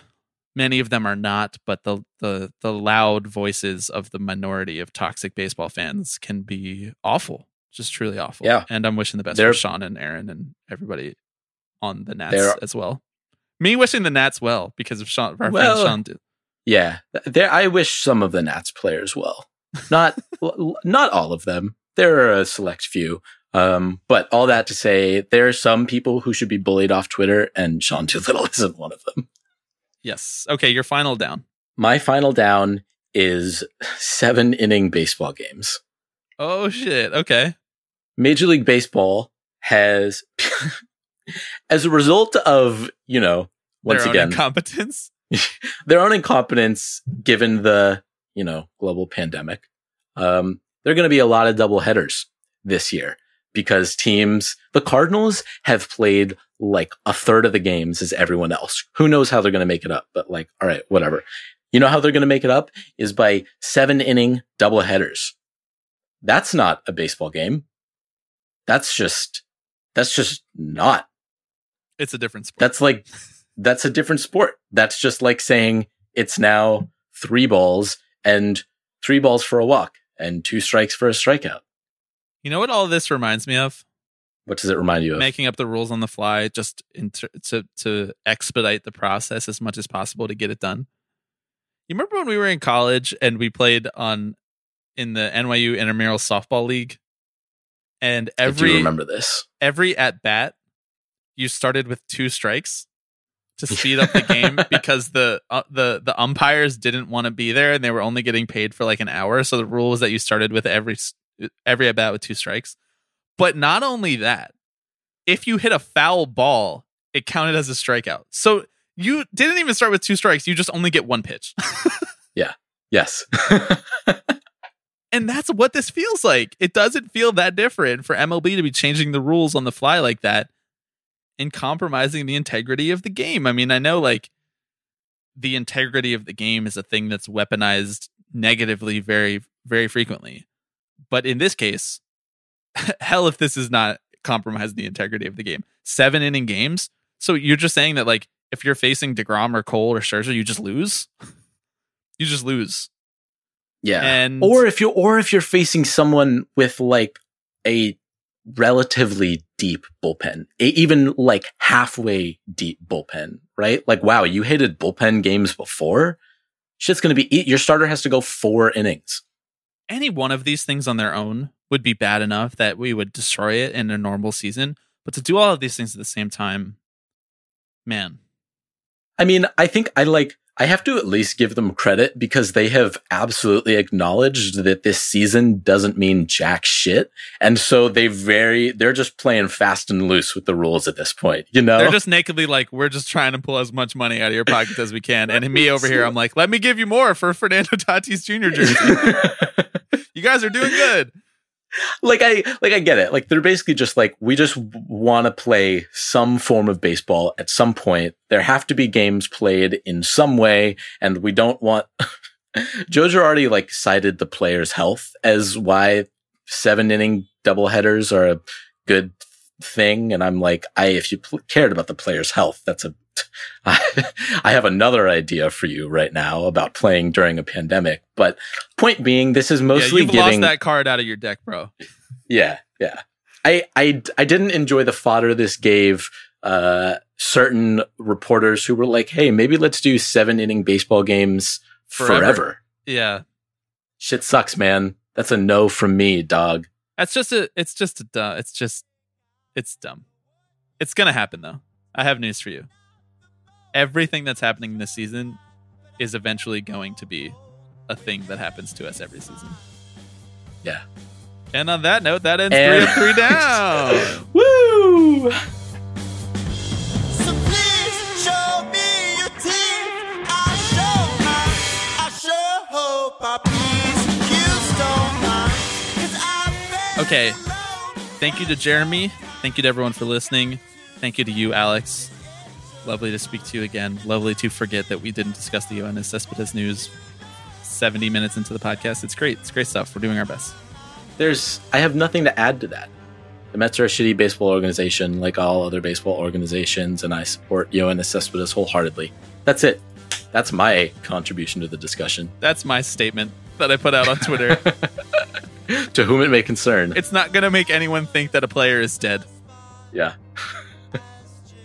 Speaker 1: Many of them are not, but the the the loud voices of the minority of toxic baseball fans can be awful, just truly awful.
Speaker 2: Yeah.
Speaker 1: and I'm wishing the best
Speaker 2: They're-
Speaker 1: for Sean and Eireann and everybody on the Nats as well. Me wishing the Nats well because of Sean, our
Speaker 2: Well,
Speaker 1: friend Sean. Did.
Speaker 2: Yeah. There I wish some of the Nats players well. Not l- not all of them. There are a select few. Um, but all that to say, there are some people who should be bullied off Twitter, and Sean Doolittle isn't one of them.
Speaker 1: Yes. Okay, your final down.
Speaker 2: My final down is seven inning baseball games.
Speaker 1: Oh shit. Okay.
Speaker 2: Major League Baseball has, as a result of, you know, once
Speaker 1: Their
Speaker 2: again,
Speaker 1: incompetence.
Speaker 2: their own incompetence given the, you know, global pandemic. Um, there are going to be a lot of double headers this year because teams, the Cardinals have played like a third of the games as everyone else. Who knows how they're going to make it up, but like, all right, whatever. You know how they're going to make it up is by seven inning double headers. That's not a baseball game. That's just, that's just not.
Speaker 1: It's a different sport.
Speaker 2: That's like, that's a different sport. That's just like saying it's now three balls and three balls for a walk and two strikes for a strikeout.
Speaker 1: You know what all this reminds me of?
Speaker 2: What does it remind you of?
Speaker 1: Making up the rules on the fly just ter- to to expedite the process as much as possible to get it done. You remember when we were in college and we played on in the NYU intramural softball league? And every
Speaker 2: remember this.
Speaker 1: every at bat, you started with two strikes to speed up the game because the uh, the the umpires didn't want to be there and they were only getting paid for like an hour. So the rule was that you started with every Uh, every at bat with two strikes. But not only that, if you hit a foul ball, it counted as a strikeout. So you didn't even start with two strikes. You just only get one pitch. Yeah.
Speaker 2: Yes.
Speaker 1: And that's what this feels like. It doesn't feel that different for MLB to be changing the rules on the fly like that and compromising the integrity of the game. I mean, I know like the integrity of the game is a thing that's weaponized negatively very, very frequently. But in this case, hell if this is not compromising the integrity of the game. Seven inning games. So you're just saying that like if you're facing DeGrom or Cole or Scherzer, you just lose? you just lose.
Speaker 2: yeah.
Speaker 1: And
Speaker 2: or if you're or if you're facing someone with like a relatively deep bullpen, even like halfway deep bullpen, right? Like wow, you hated bullpen games before. Shit's gonna be your starter has to go four innings.
Speaker 1: Any one of these things on their own would be bad enough that we would destroy it in a normal season. But to do all of these things at the same time, man,
Speaker 2: I mean, I think I like, I have to at least give them credit because they have absolutely acknowledged that this season doesn't mean jack shit. And so they very, they're just playing fast and loose with the rules at this point, you know?
Speaker 1: they're just nakedly like, we're just trying to pull as much money out of your pocket as we can. And me over here, I'm like, let me give you more for Fernando Tatis Jr. jersey. you guys are doing good.
Speaker 2: like I like I get it. Like they're basically just like we just want to play some form of baseball at some point. There have to be games played in some way, and we don't want. Joe Girardi like cited the player's health as why seven inning doubleheaders are a good thing, and I'm like, I if you pl- cared about the player's health, that's a. I have another idea for you right now about playing during a pandemic. But point being, this is
Speaker 1: Yeah,
Speaker 2: mostly
Speaker 1: you've
Speaker 2: giving
Speaker 1: lost that card out of your deck, bro.
Speaker 2: yeah, yeah. I, I, I didn't enjoy the fodder this gave uh, certain reporters who were like, "Hey, maybe let's do seven inning baseball games
Speaker 1: Forever.
Speaker 2: forever."
Speaker 1: Yeah.
Speaker 2: Shit sucks, man. That's a no from me, dog.
Speaker 1: That's just a it's just a. It's just it's dumb. It's gonna happen though. I have news for you. Everything that's happening this season is eventually going to be a thing that happens to us every season.
Speaker 2: Yeah.
Speaker 1: And on that note, that ends
Speaker 2: And-
Speaker 1: three up, three down.
Speaker 2: Woo!
Speaker 6: So please show me your teeth. I sure might. I sure hope I please you don't mind. 'Cause I bet
Speaker 1: Okay. Thank you to Jeremy. Thank you to everyone for listening. Thank you to you, Alex. Lovely to speak to you again. Lovely to forget that we didn't discuss the Yoenis Cespedes news 70 minutes into the podcast. It's great. It's great stuff. We're doing our best.
Speaker 2: There's, I have nothing to add to that. The Mets are a shitty baseball organization, like all other baseball organizations, and I support Yoenis Cespedes wholeheartedly. That's it. That's my contribution to the discussion.
Speaker 1: That's my statement that I put out on Twitter.
Speaker 2: to whom it may concern.
Speaker 1: it's not going to make anyone think that a player is dead.
Speaker 2: yeah.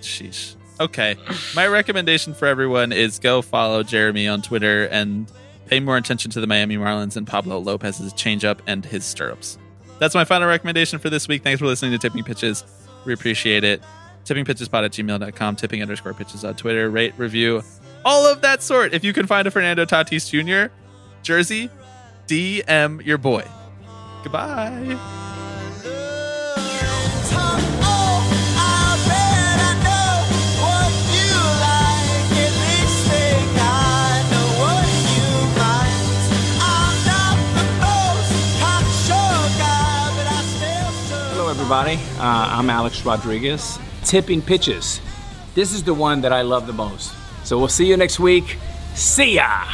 Speaker 1: Sheesh. Okay. My recommendation for everyone is go follow Jeremy on Twitter and pay more attention to the Miami Marlins and Pablo Lopez's changeup and his stirrups. That's my final recommendation for this week. Thanks for listening to Tipping Pitches. We appreciate it. Tippingpitchespot at gmail.com, tipping underscore pitches on Twitter, rate, review, all of that sort. If you can find a Fernando Tatis Jr. jersey, DM your boy. Goodbye.
Speaker 7: Everybody. Uh, I'm Alex Rodriguez. Tipping pitches. This is the one that I love the most. So we'll see you next week. See ya!